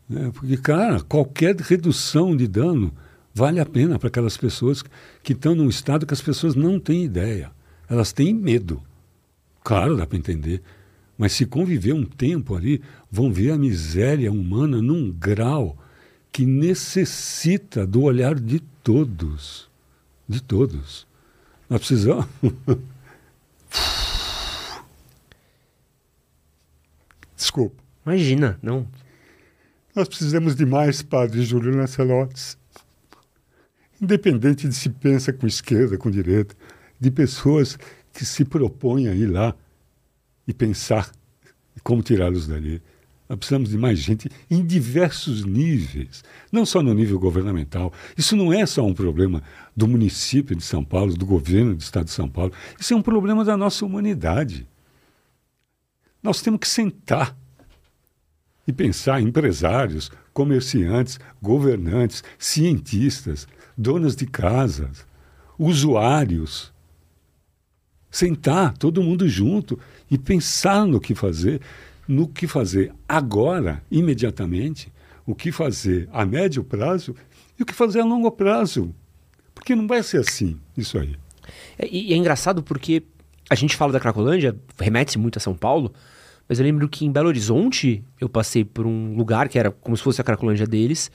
Né? Porque, cara, qualquer redução de dano vale a pena para aquelas pessoas que estão num estado que as pessoas não têm ideia. Elas têm medo. Claro, dá para entender. Mas se conviver um tempo ali, vão ver a miséria humana num grau que necessita do olhar de todos. De todos. Nós precisamos. (laughs) Desculpa. Imagina, não. Nós precisamos de mais, padre Júlio Lancelotti. Independente de se pensa com esquerda, com direita, de pessoas que se propõem a ir lá e pensar como tirá-los dali. Nós precisamos de mais gente em diversos níveis, não só no nível governamental. Isso não é só um problema do município de São Paulo, do governo do estado de São Paulo. Isso é um problema da nossa humanidade. Nós temos que sentar e pensar empresários, comerciantes, governantes, cientistas, donas de casas, usuários. Sentar todo mundo junto e pensar no que fazer no que fazer agora, imediatamente, o que fazer a médio prazo e o que fazer a longo prazo. Porque não vai ser assim, isso aí. É, e é engraçado porque a gente fala da Cracolândia, remete-se muito a São Paulo, mas eu lembro que em Belo Horizonte eu passei por um lugar que era como se fosse a Cracolândia deles,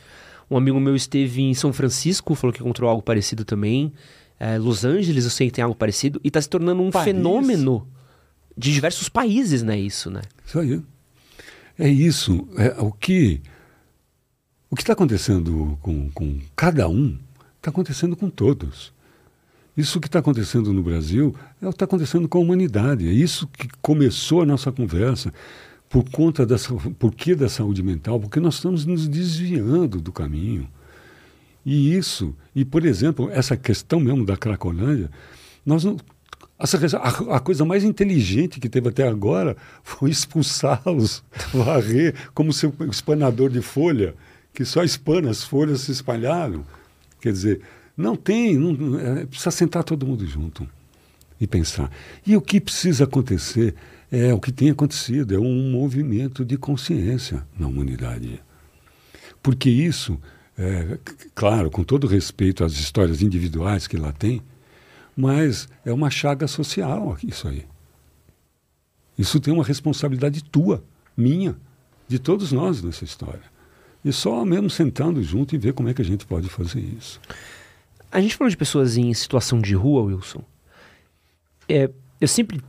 Um amigo meu esteve em São Francisco, falou que encontrou algo parecido também. É, Los Angeles, eu sei que tem algo parecido. E está se tornando um Paris. fenômeno de diversos países, né? Isso, né? Isso aí. É isso. É, o que o está acontecendo com, com cada um está acontecendo com todos. Isso que está acontecendo no Brasil é o que está acontecendo com a humanidade. É isso que começou a nossa conversa por conta dessa, por que da saúde mental, porque nós estamos nos desviando do caminho. E isso, e por exemplo, essa questão mesmo da Cracolândia, nós não, a, a, coisa mais inteligente que teve até agora (laughs) foi expulsá-los, (laughs) varrer como seu espanador de folha, que só espana as folhas se espalharam. Quer dizer, não tem, não, é, precisa sentar todo mundo junto e pensar. E o que precisa acontecer é o que tem acontecido, é um movimento de consciência na humanidade. Porque isso, é, claro, com todo respeito às histórias individuais que lá tem, mas é uma chaga social isso aí. Isso tem uma responsabilidade tua, minha, de todos nós nessa história. E só mesmo sentando junto e ver como é que a gente pode fazer isso. A gente falou de pessoas em situação de rua, Wilson. É, eu sempre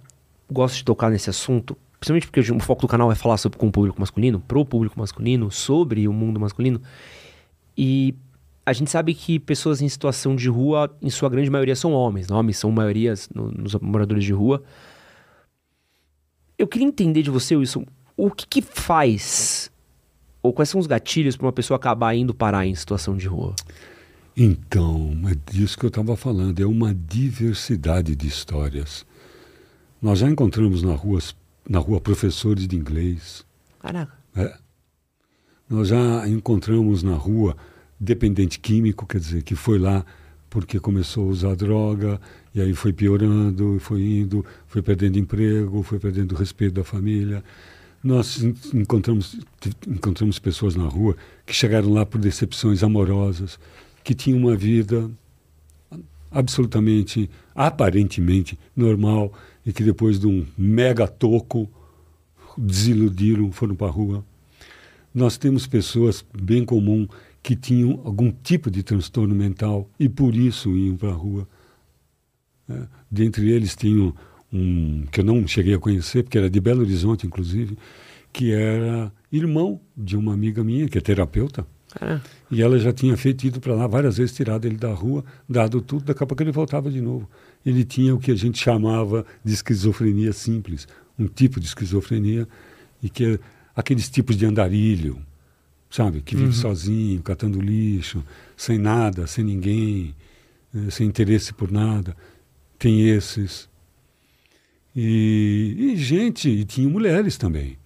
gosto de tocar nesse assunto, principalmente porque o foco do canal é falar sobre com o público masculino, pro público masculino, sobre o mundo masculino. E a gente sabe que pessoas em situação de rua, em sua grande maioria, são homens. Né? Homens são maiorias no, nos moradores de rua. Eu queria entender de você, Wilson, o que, que faz, ou quais são os gatilhos para uma pessoa acabar indo parar em situação de rua? Então, é disso que eu estava falando, é uma diversidade de histórias. Nós já encontramos na rua, na rua professores de inglês. Caraca. É. Nós já encontramos na rua dependente químico, quer dizer, que foi lá porque começou a usar droga, e aí foi piorando, foi indo, foi perdendo emprego, foi perdendo o respeito da família. Nós encontramos, encontramos pessoas na rua que chegaram lá por decepções amorosas, que tinham uma vida absolutamente, aparentemente normal, e que depois de um mega toco desiludiram, foram para a rua. Nós temos pessoas bem comum que tinham algum tipo de transtorno mental e por isso iam para a rua. É, dentre eles tinham um que eu não cheguei a conhecer, porque era de Belo Horizonte, inclusive, que era irmão de uma amiga minha, que é terapeuta. E ela já tinha feito ido para lá várias vezes, tirado ele da rua, dado tudo, daqui a pouco ele voltava de novo. Ele tinha o que a gente chamava de esquizofrenia simples, um tipo de esquizofrenia, e que é aqueles tipos de andarilho, sabe? Que vive uhum. sozinho, catando lixo, sem nada, sem ninguém, né? sem interesse por nada. Tem esses. E, e, gente, e tinha mulheres também.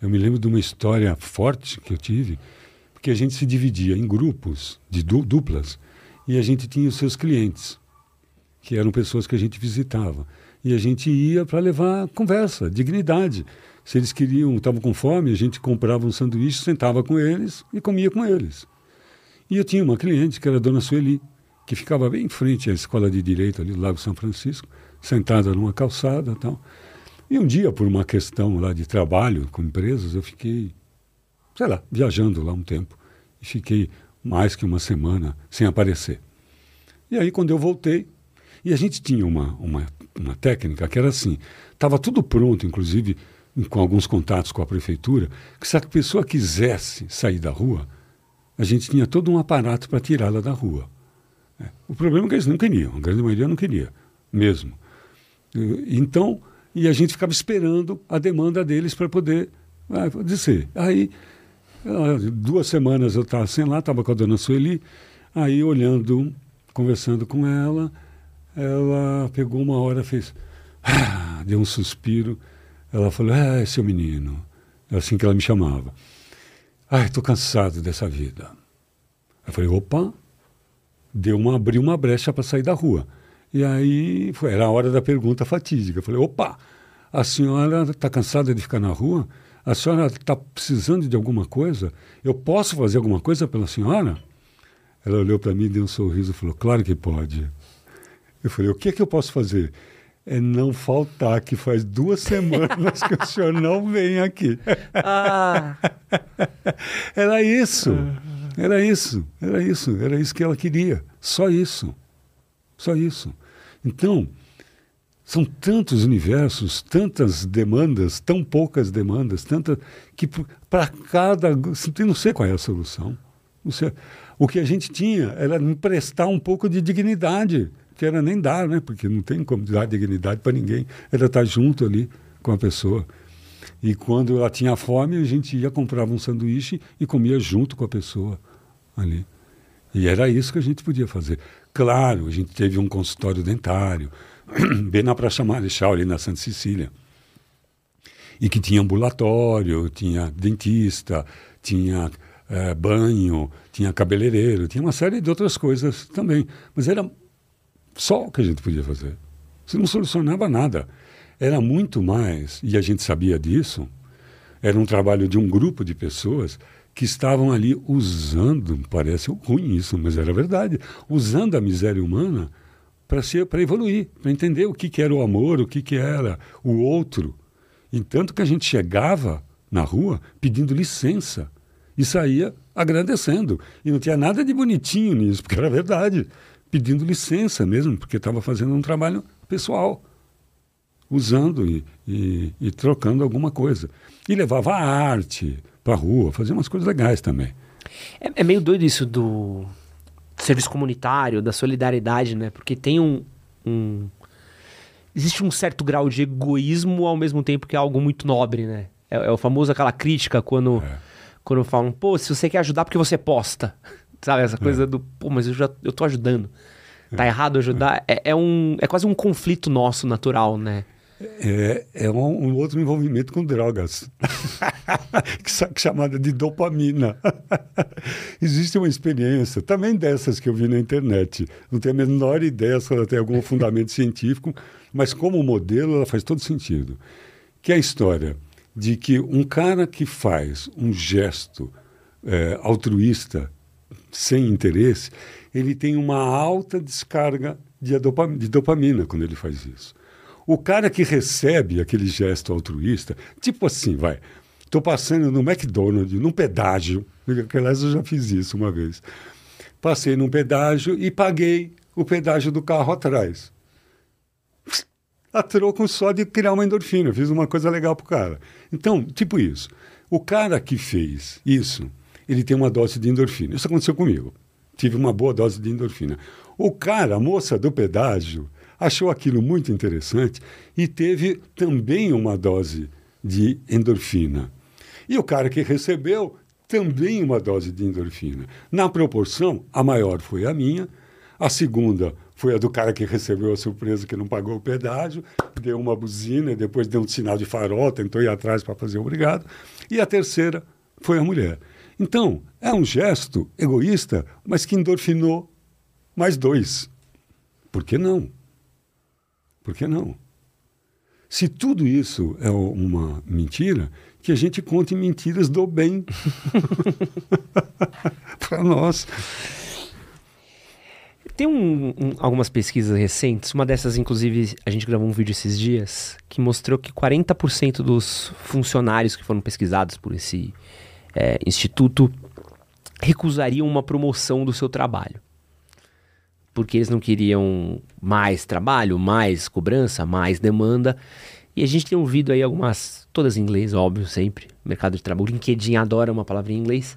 Eu me lembro de uma história forte que eu tive, porque a gente se dividia em grupos de duplas e a gente tinha os seus clientes, que eram pessoas que a gente visitava. E a gente ia para levar conversa, dignidade. Se eles queriam, estavam com fome, a gente comprava um sanduíche, sentava com eles e comia com eles. E eu tinha uma cliente, que era a dona Sueli, que ficava bem em frente à escola de direito ali do Lago São Francisco, sentada numa calçada tal. E um dia, por uma questão lá de trabalho com empresas, eu fiquei, sei lá, viajando lá um tempo. E fiquei mais que uma semana sem aparecer. E aí, quando eu voltei, e a gente tinha uma, uma, uma técnica que era assim: estava tudo pronto, inclusive com alguns contatos com a prefeitura, que se a pessoa quisesse sair da rua, a gente tinha todo um aparato para tirá-la da rua. É. O problema é que eles não queriam, a grande maioria não queria, mesmo. Então, e a gente ficava esperando a demanda deles para poder ah, dizer. Aí, ah, duas semanas eu estava sem lá, estava com a dona Sueli, aí olhando, conversando com ela, ela pegou uma hora, fez, ah, deu um suspiro, ela falou: É, seu menino. É assim que ela me chamava. Ai, estou cansado dessa vida. Eu falei: opa, deu uma, abriu uma brecha para sair da rua. E aí foi, era a hora da pergunta fatídica. Eu falei: opa, a senhora está cansada de ficar na rua? A senhora está precisando de alguma coisa? Eu posso fazer alguma coisa pela senhora? Ela olhou para mim, deu um sorriso e falou: Claro que pode. Eu falei: O que é que eu posso fazer? É não faltar, que faz duas (laughs) semanas que o senhor não vem aqui. Ah. (laughs) Era isso. Era isso, era isso, era isso que ela queria. Só isso. Só isso. Então, são tantos universos, tantas demandas, tão poucas demandas, tantas que para cada. Não sei qual é a solução. Sei. O que a gente tinha era emprestar um pouco de dignidade, que era nem dar, né? Porque não tem como dar dignidade para ninguém. Era estar junto ali com a pessoa. E quando ela tinha fome, a gente ia, comprava um sanduíche e comia junto com a pessoa ali. E era isso que a gente podia fazer. Claro, a gente teve um consultório dentário, (clears throat) bem na Praça Marechal, ali na Santa Cecília. E que tinha ambulatório, tinha dentista, tinha é, banho, tinha cabeleireiro, tinha uma série de outras coisas também. Mas era só o que a gente podia fazer. Você não solucionava nada. Era muito mais, e a gente sabia disso, era um trabalho de um grupo de pessoas que estavam ali usando, parece ruim isso, mas era verdade, usando a miséria humana para evoluir, para entender o que, que era o amor, o que, que era o outro. E tanto que a gente chegava na rua pedindo licença e saía agradecendo. E não tinha nada de bonitinho nisso, porque era verdade. Pedindo licença mesmo, porque estava fazendo um trabalho pessoal, usando e, e, e trocando alguma coisa. E levava a arte, para a rua, fazer umas coisas legais também. É, é, meio doido isso do serviço comunitário, da solidariedade, né? Porque tem um, um, Existe um certo grau de egoísmo ao mesmo tempo que é algo muito nobre, né? É, é o famoso aquela crítica quando, é. quando falam, pô, se você quer ajudar porque você posta. Sabe? Essa coisa é. do, pô, mas eu já eu tô ajudando. Tá errado ajudar? É, é, um, é quase um conflito nosso natural, né? é, é um, um, outro envolvimento com drogas, (laughs) chamada de dopamina. Existe uma experiência, também dessas que eu vi na internet. Não tenho a menor ideia se ela tem algum fundamento (laughs) científico, mas como modelo ela faz todo sentido. Que é a história de que um cara que faz um gesto é, altruísta sem interesse, ele tem uma alta descarga de dopamina, de dopamina quando ele faz isso. O cara que recebe aquele gesto altruísta, tipo assim, vai, estou passando no McDonald's, num pedágio, aliás eu já fiz isso uma vez. Passei num pedágio e paguei o pedágio do carro atrás. A troco só de criar uma endorfina, fiz uma coisa legal pro cara. Então, tipo isso. O cara que fez isso, ele tem uma dose de endorfina. Isso aconteceu comigo. Tive uma boa dose de endorfina. O cara, a moça do pedágio, achou aquilo muito interessante e teve também uma dose de endorfina. E o cara que recebeu também uma dose de endorfina. Na proporção, a maior foi a minha, a segunda foi a do cara que recebeu a surpresa que não pagou o pedágio, deu uma buzina, depois deu um sinal de farol, tentou ir atrás para fazer obrigado, e a terceira foi a mulher. Então, é um gesto egoísta, mas que endorfinou mais dois. Por que não? Por que não? Se tudo isso é uma mentira, que a gente conte mentiras do bem (laughs) para nós. Tem um, um, algumas pesquisas recentes, uma dessas, inclusive, a gente gravou um vídeo esses dias, que mostrou que 40% dos funcionários que foram pesquisados por esse é, instituto recusariam uma promoção do seu trabalho porque eles não queriam mais trabalho, mais cobrança, mais demanda. E a gente tem ouvido aí algumas, todas em inglês, óbvio, sempre. Mercado de trabalho, o LinkedIn adora uma palavra em inglês.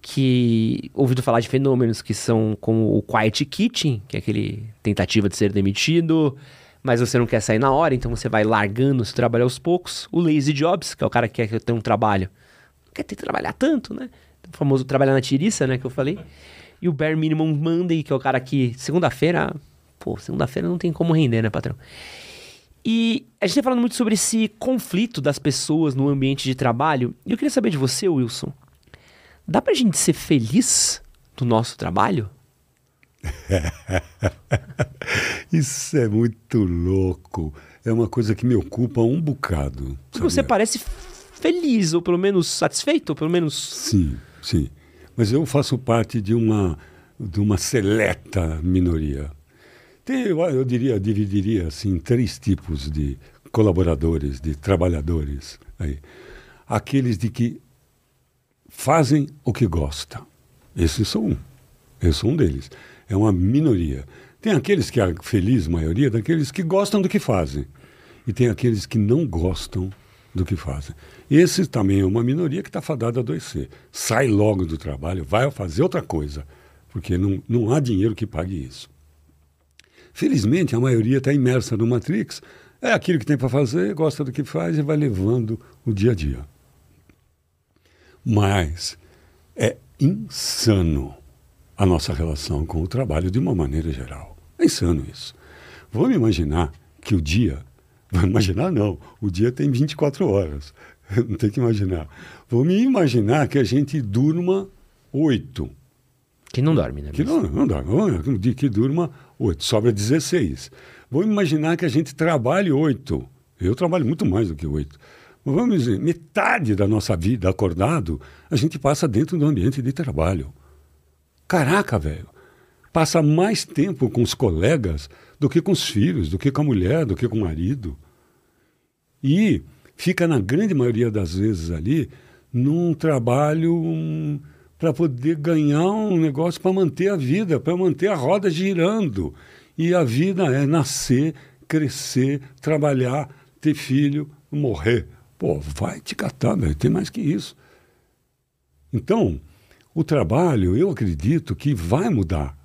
Que ouvido falar de fenômenos que são como o quiet quitting, que é aquele tentativa de ser demitido, mas você não quer sair na hora, então você vai largando seu trabalho aos poucos. O lazy jobs, que é o cara que quer ter um trabalho, quer ter que trabalhar tanto, né? O famoso trabalhar na tiriça, né, que eu falei. E o Bare Minimum Monday, que é o cara que, segunda-feira, pô, segunda-feira não tem como render, né, patrão? E a gente tá falando muito sobre esse conflito das pessoas no ambiente de trabalho. E eu queria saber de você, Wilson. Dá pra gente ser feliz no nosso trabalho? (laughs) Isso é muito louco. É uma coisa que me ocupa um bocado. Sabia? Você parece feliz, ou pelo menos satisfeito, ou pelo menos. Sim, sim mas eu faço parte de uma, de uma seleta minoria. Tem, eu, eu diria, dividiria assim, três tipos de colaboradores, de trabalhadores. Aí. Aqueles de que fazem o que gostam. Esses são um. Eu sou um deles. É uma minoria. Tem aqueles que a feliz maioria daqueles que gostam do que fazem. E tem aqueles que não gostam do que fazem. Esse também é uma minoria que está fadada a adoecer. Sai logo do trabalho, vai fazer outra coisa, porque não, não há dinheiro que pague isso. Felizmente, a maioria está imersa no Matrix, é aquilo que tem para fazer, gosta do que faz e vai levando o dia a dia. Mas é insano a nossa relação com o trabalho de uma maneira geral. É insano isso. Vamos imaginar que o dia. (laughs) Vamos imaginar, não. O dia tem 24 horas. (laughs) Não tem que imaginar. Vamos imaginar que a gente durma oito. Que não dorme, né? Que não, não dorme. Dia que durma oito. Sobra 16. Vamos imaginar que a gente trabalhe oito. Eu trabalho muito mais do que oito. Vamos dizer, metade da nossa vida acordado, a gente passa dentro do ambiente de trabalho. Caraca, velho. Passa mais tempo com os colegas do que com os filhos, do que com a mulher, do que com o marido. E fica, na grande maioria das vezes, ali, num trabalho um, para poder ganhar um negócio para manter a vida, para manter a roda girando. E a vida é nascer, crescer, trabalhar, ter filho, morrer. Pô, vai te catar, velho. Tem mais que isso. Então, o trabalho, eu acredito que vai mudar.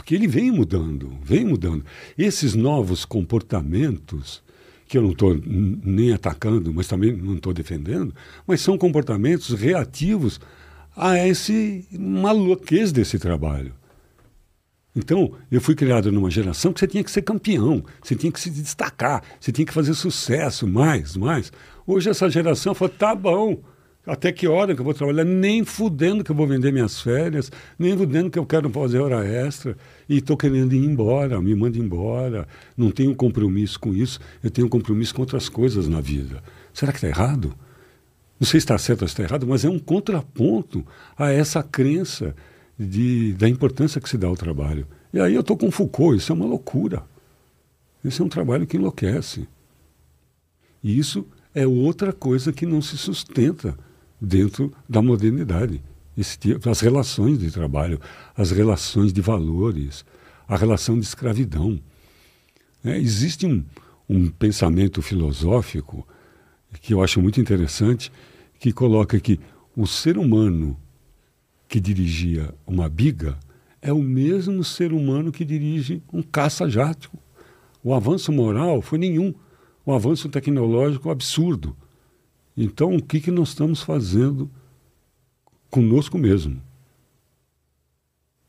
Porque ele vem mudando, vem mudando. Esses novos comportamentos, que eu não estou nem atacando, mas também não estou defendendo, mas são comportamentos reativos a esse maluquez desse trabalho. Então, eu fui criado numa geração que você tinha que ser campeão, você tinha que se destacar, você tinha que fazer sucesso, mais, mais. Hoje essa geração falou, tá bom, até que hora que eu vou trabalhar? Nem fudendo que eu vou vender minhas férias, nem fudendo que eu quero fazer hora extra e estou querendo ir embora, me manda embora. Não tenho compromisso com isso, eu tenho compromisso com outras coisas na vida. Será que está errado? Não sei se está certo ou se está errado, mas é um contraponto a essa crença de, da importância que se dá ao trabalho. E aí eu estou com Foucault, isso é uma loucura. Esse é um trabalho que enlouquece. E isso é outra coisa que não se sustenta dentro da modernidade. Tipo, as relações de trabalho, as relações de valores, a relação de escravidão. É, existe um, um pensamento filosófico que eu acho muito interessante, que coloca que o ser humano que dirigia uma biga é o mesmo ser humano que dirige um caça-jato. O avanço moral foi nenhum. O avanço tecnológico absurdo. Então, o que, que nós estamos fazendo conosco mesmo?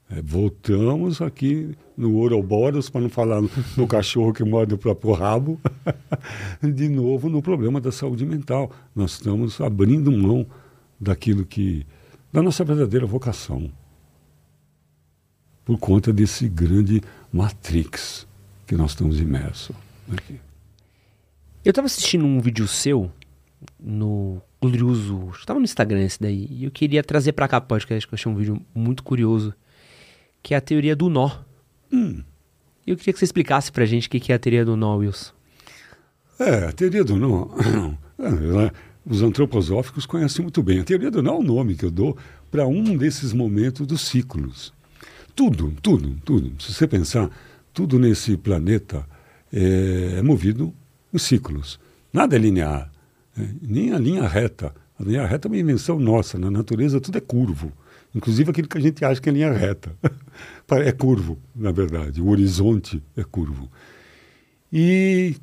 É, voltamos aqui no Ouroboros, para não falar no, cachorro que morde o próprio rabo, (laughs) de novo no problema da saúde mental. Nós estamos abrindo mão daquilo que. da nossa verdadeira vocação. Por conta desse grande matrix que nós estamos imersos. Aqui. Eu estava assistindo um vídeo seu no Glorioso. Estava no Instagram esse daí. E eu queria trazer para cá o podcast, que eu achei um vídeo muito curioso. Que é a teoria do nó. Hum. Eu queria que você explicasse pra gente o que é a teoria do nó, Wilson. É, a teoria do nó. (clears throat) É, os antroposóficos conhecem muito bem. A teoria do nó é o nome que eu dou para um desses momentos dos ciclos. Tudo, tudo, tudo. Se você pensar, tudo nesse planeta é, é movido em ciclos. Nada é linear. É, nem a linha reta. A linha reta é uma invenção nossa. Na natureza tudo é curvo. Inclusive aquilo que a gente acha que é linha reta. (laughs) é curvo, na verdade. O horizonte é curvo. E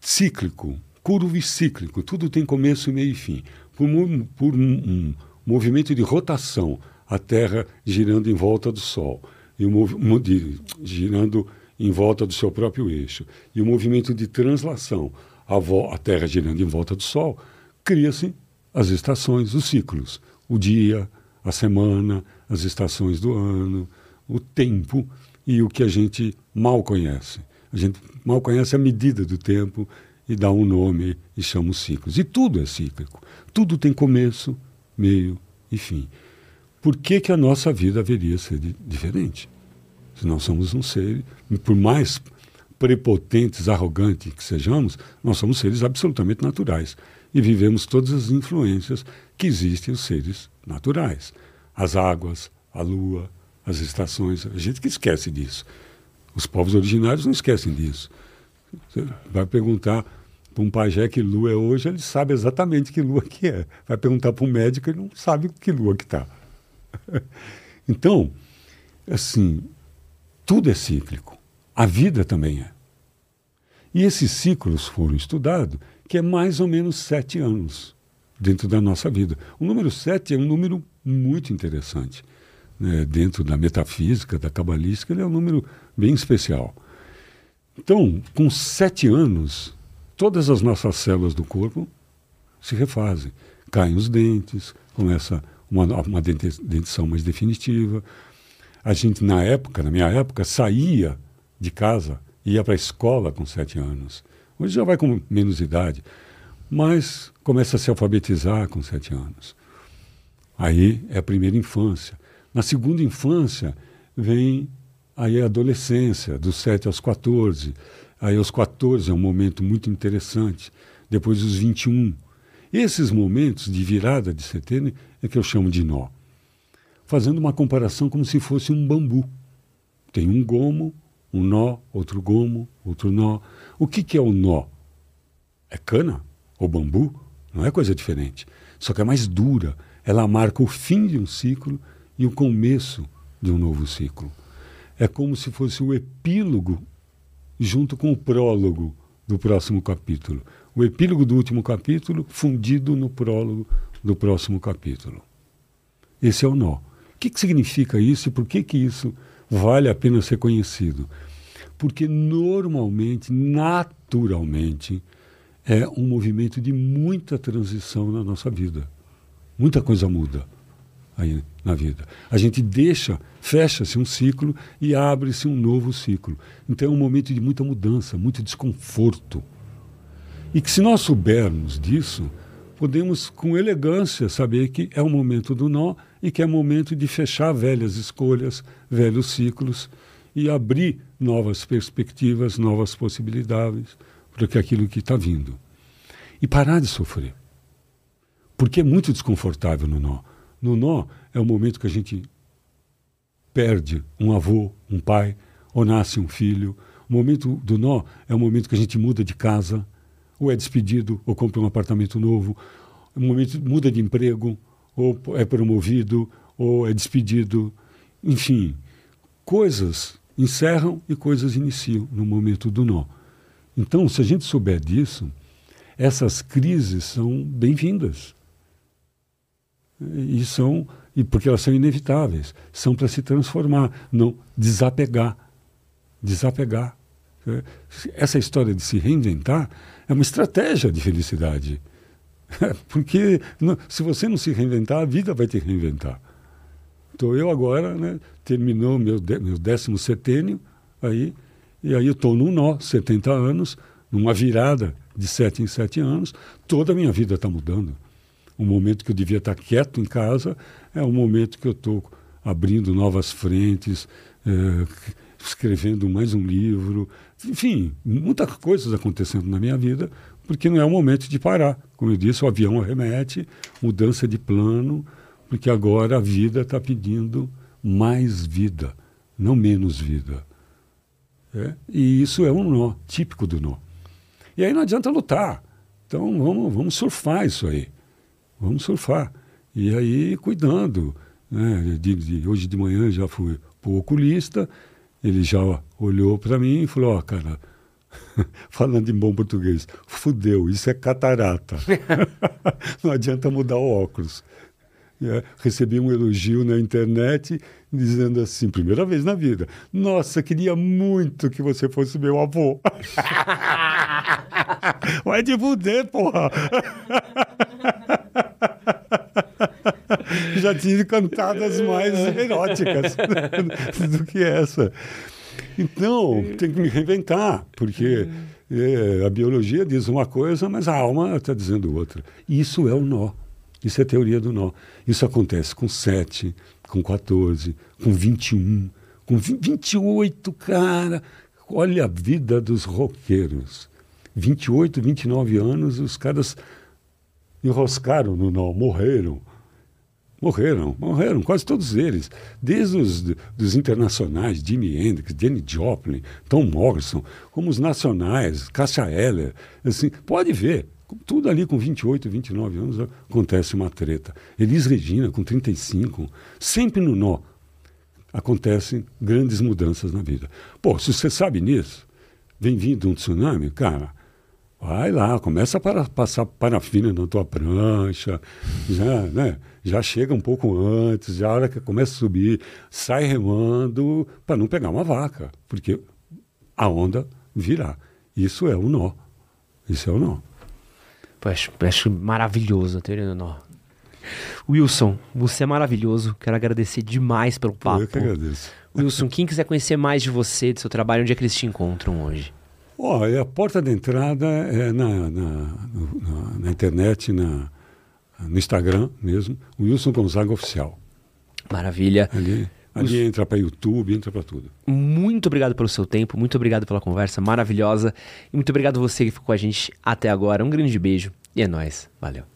cíclico, curvo e cíclico. Tudo tem começo, meio e fim. Por, um, por um, um movimento de rotação, a Terra girando em volta do Sol. E um, de, girando em volta do seu próprio eixo. E o movimento de translação, a, a Terra girando em volta do Sol, cria-se as estações, os ciclos, o dia, a semana, as estações do ano, o tempo e o que a gente mal conhece. A gente mal conhece a medida do tempo e dá um nome e chama os ciclos. E tudo é cíclico. Tudo tem começo, meio e fim. Por que, que a nossa vida haveria ser diferente? Se nós somos um ser, por mais prepotentes, arrogantes que sejamos, nós somos seres absolutamente naturais e vivemos todas as influências que existem os seres naturais. As águas, a lua, as estações. A gente que esquece disso. Os povos originários não esquecem disso. Você vai perguntar para um pajé que lua é hoje, ele sabe exatamente que lua que é. Vai perguntar para um médico, ele não sabe que lua que está. (laughs) então, assim, tudo é cíclico. A vida também é. E esses ciclos foram estudados, que é mais ou menos sete anos dentro da nossa vida. O número sete é um número muito interessante. Né? Dentro da metafísica, da cabalística, ele é um número bem especial. Então, com sete anos, todas as nossas células do corpo se refazem. Caem os dentes, começa uma, uma dentição mais definitiva. A gente, na época, na minha época, saía de casa, ia para a escola com sete anos. Hoje já vai com menos idade, mas começa a se alfabetizar com sete anos. Aí é a primeira infância. Na segunda infância vem aí a adolescência, dos 7 aos 14. Aí aos 14 é um momento muito interessante. Depois os 21. Esses momentos de virada de setembro é que eu chamo de nó. Fazendo uma comparação como se fosse um bambu. Tem um gomo, um nó, outro gomo, outro nó. O que, que é o nó? É cana ou bambu? Não é coisa diferente. Só que é mais dura. Ela marca o fim de um ciclo e o começo de um novo ciclo. É como se fosse o epílogo junto com o prólogo do próximo capítulo. O epílogo do último capítulo fundido no prólogo do próximo capítulo. Esse é o nó. O que, que significa isso e por que, que isso vale a pena ser conhecido? Porque normalmente, naturalmente, é um movimento de muita transição na nossa vida. Muita coisa muda aí na vida. A gente deixa, fecha-se um ciclo e abre-se um novo ciclo. Então é um momento de muita mudança, muito desconforto. E que se nós soubermos disso, podemos com elegância saber que é o momento do nó e que é momento de fechar velhas escolhas, velhos ciclos e abrir novas perspectivas, novas possibilidades para aquilo que está vindo. E parar de sofrer. Porque é muito desconfortável no nó. No nó é o momento que a gente perde um avô, um pai, ou nasce um filho. O momento do nó é o momento que a gente muda de casa, ou é despedido, ou compra um apartamento novo. O momento muda de emprego, ou é promovido, ou é despedido. Enfim, coisas encerram e coisas iniciam no momento do nó. Então, se a gente souber disso, essas crises são bem-vindas e são e porque elas são inevitáveis, são para se transformar, não desapegar, desapegar. Essa história de se reinventar é uma estratégia de felicidade, (laughs) porque se você não se reinventar, a vida vai te reinventar. Então eu agora, né, terminou meu meu décimo setênio aí e aí eu estou num nó, 70 anos, numa virada de sete em sete anos, toda a minha vida está mudando. O momento que eu devia estar quieto em casa é o momento que eu estou abrindo novas frentes, é, escrevendo mais um livro, enfim, muitas coisas acontecendo na minha vida, porque não é o momento de parar. Como eu disse, o avião arremete, mudança de plano, porque agora a vida está pedindo mais vida, não menos vida. É? E isso é um nó, típico do nó. E aí não adianta lutar. Então vamos, vamos surfar isso aí vamos surfar. E aí, cuidando. Né? De, de, hoje de manhã já fui para o oculista, ele já olhou para mim e falou: Ó, oh, cara, (laughs) falando em bom português, fudeu, isso é catarata. (laughs) Não adianta mudar o óculos. É, recebi um elogio na internet dizendo assim, primeira vez na vida, nossa, queria muito que você fosse meu avô. (laughs) Vai de fuder, porra! Já tive cantadas mais eróticas do que essa. Então, tem que me reinventar, porque é, a biologia diz uma coisa, mas a alma está dizendo outra. Isso é o nó. Isso é a teoria do nó. Isso acontece com 7, com 14, com 21, com 28, cara. Olha a vida dos roqueiros. 28, 29 anos, os caras enroscaram no nó, morreram. Morreram, morreram, quase todos eles. Desde os dos internacionais, Jimi Hendrix, Jenny Joplin, Tom Morrison, como os nacionais, Cássia Eller. Assim, pode ver, tudo ali com 28, 29 anos acontece uma treta. Elis Regina, com 35, sempre no nó. Acontecem grandes mudanças na vida. Pô, se você sabe nisso, vem vindo um tsunami, cara, vai lá, começa a passar parafina na tua prancha, já, (laughs) né? Já chega um pouco antes, já a hora que começa a subir, sai remando para não pegar uma vaca, porque a onda virá. Isso é o nó. Isso é o nó. Acho, acho maravilhoso a teoria do nó. Wilson, você é maravilhoso. Quero agradecer demais pelo papo. Eu que agradeço. Wilson, quem quiser conhecer mais de você, do seu trabalho, onde é que eles te encontram hoje? Oh, a porta de entrada é na, na, na, na internet, na, no Instagram mesmo, Wilson Gonzaga Oficial. Maravilha. Ali, ali entra para YouTube, entra para tudo. Muito obrigado pelo seu tempo, muito obrigado pela conversa maravilhosa e muito obrigado você que ficou com a gente até agora. Um grande beijo e é nóis. Valeu.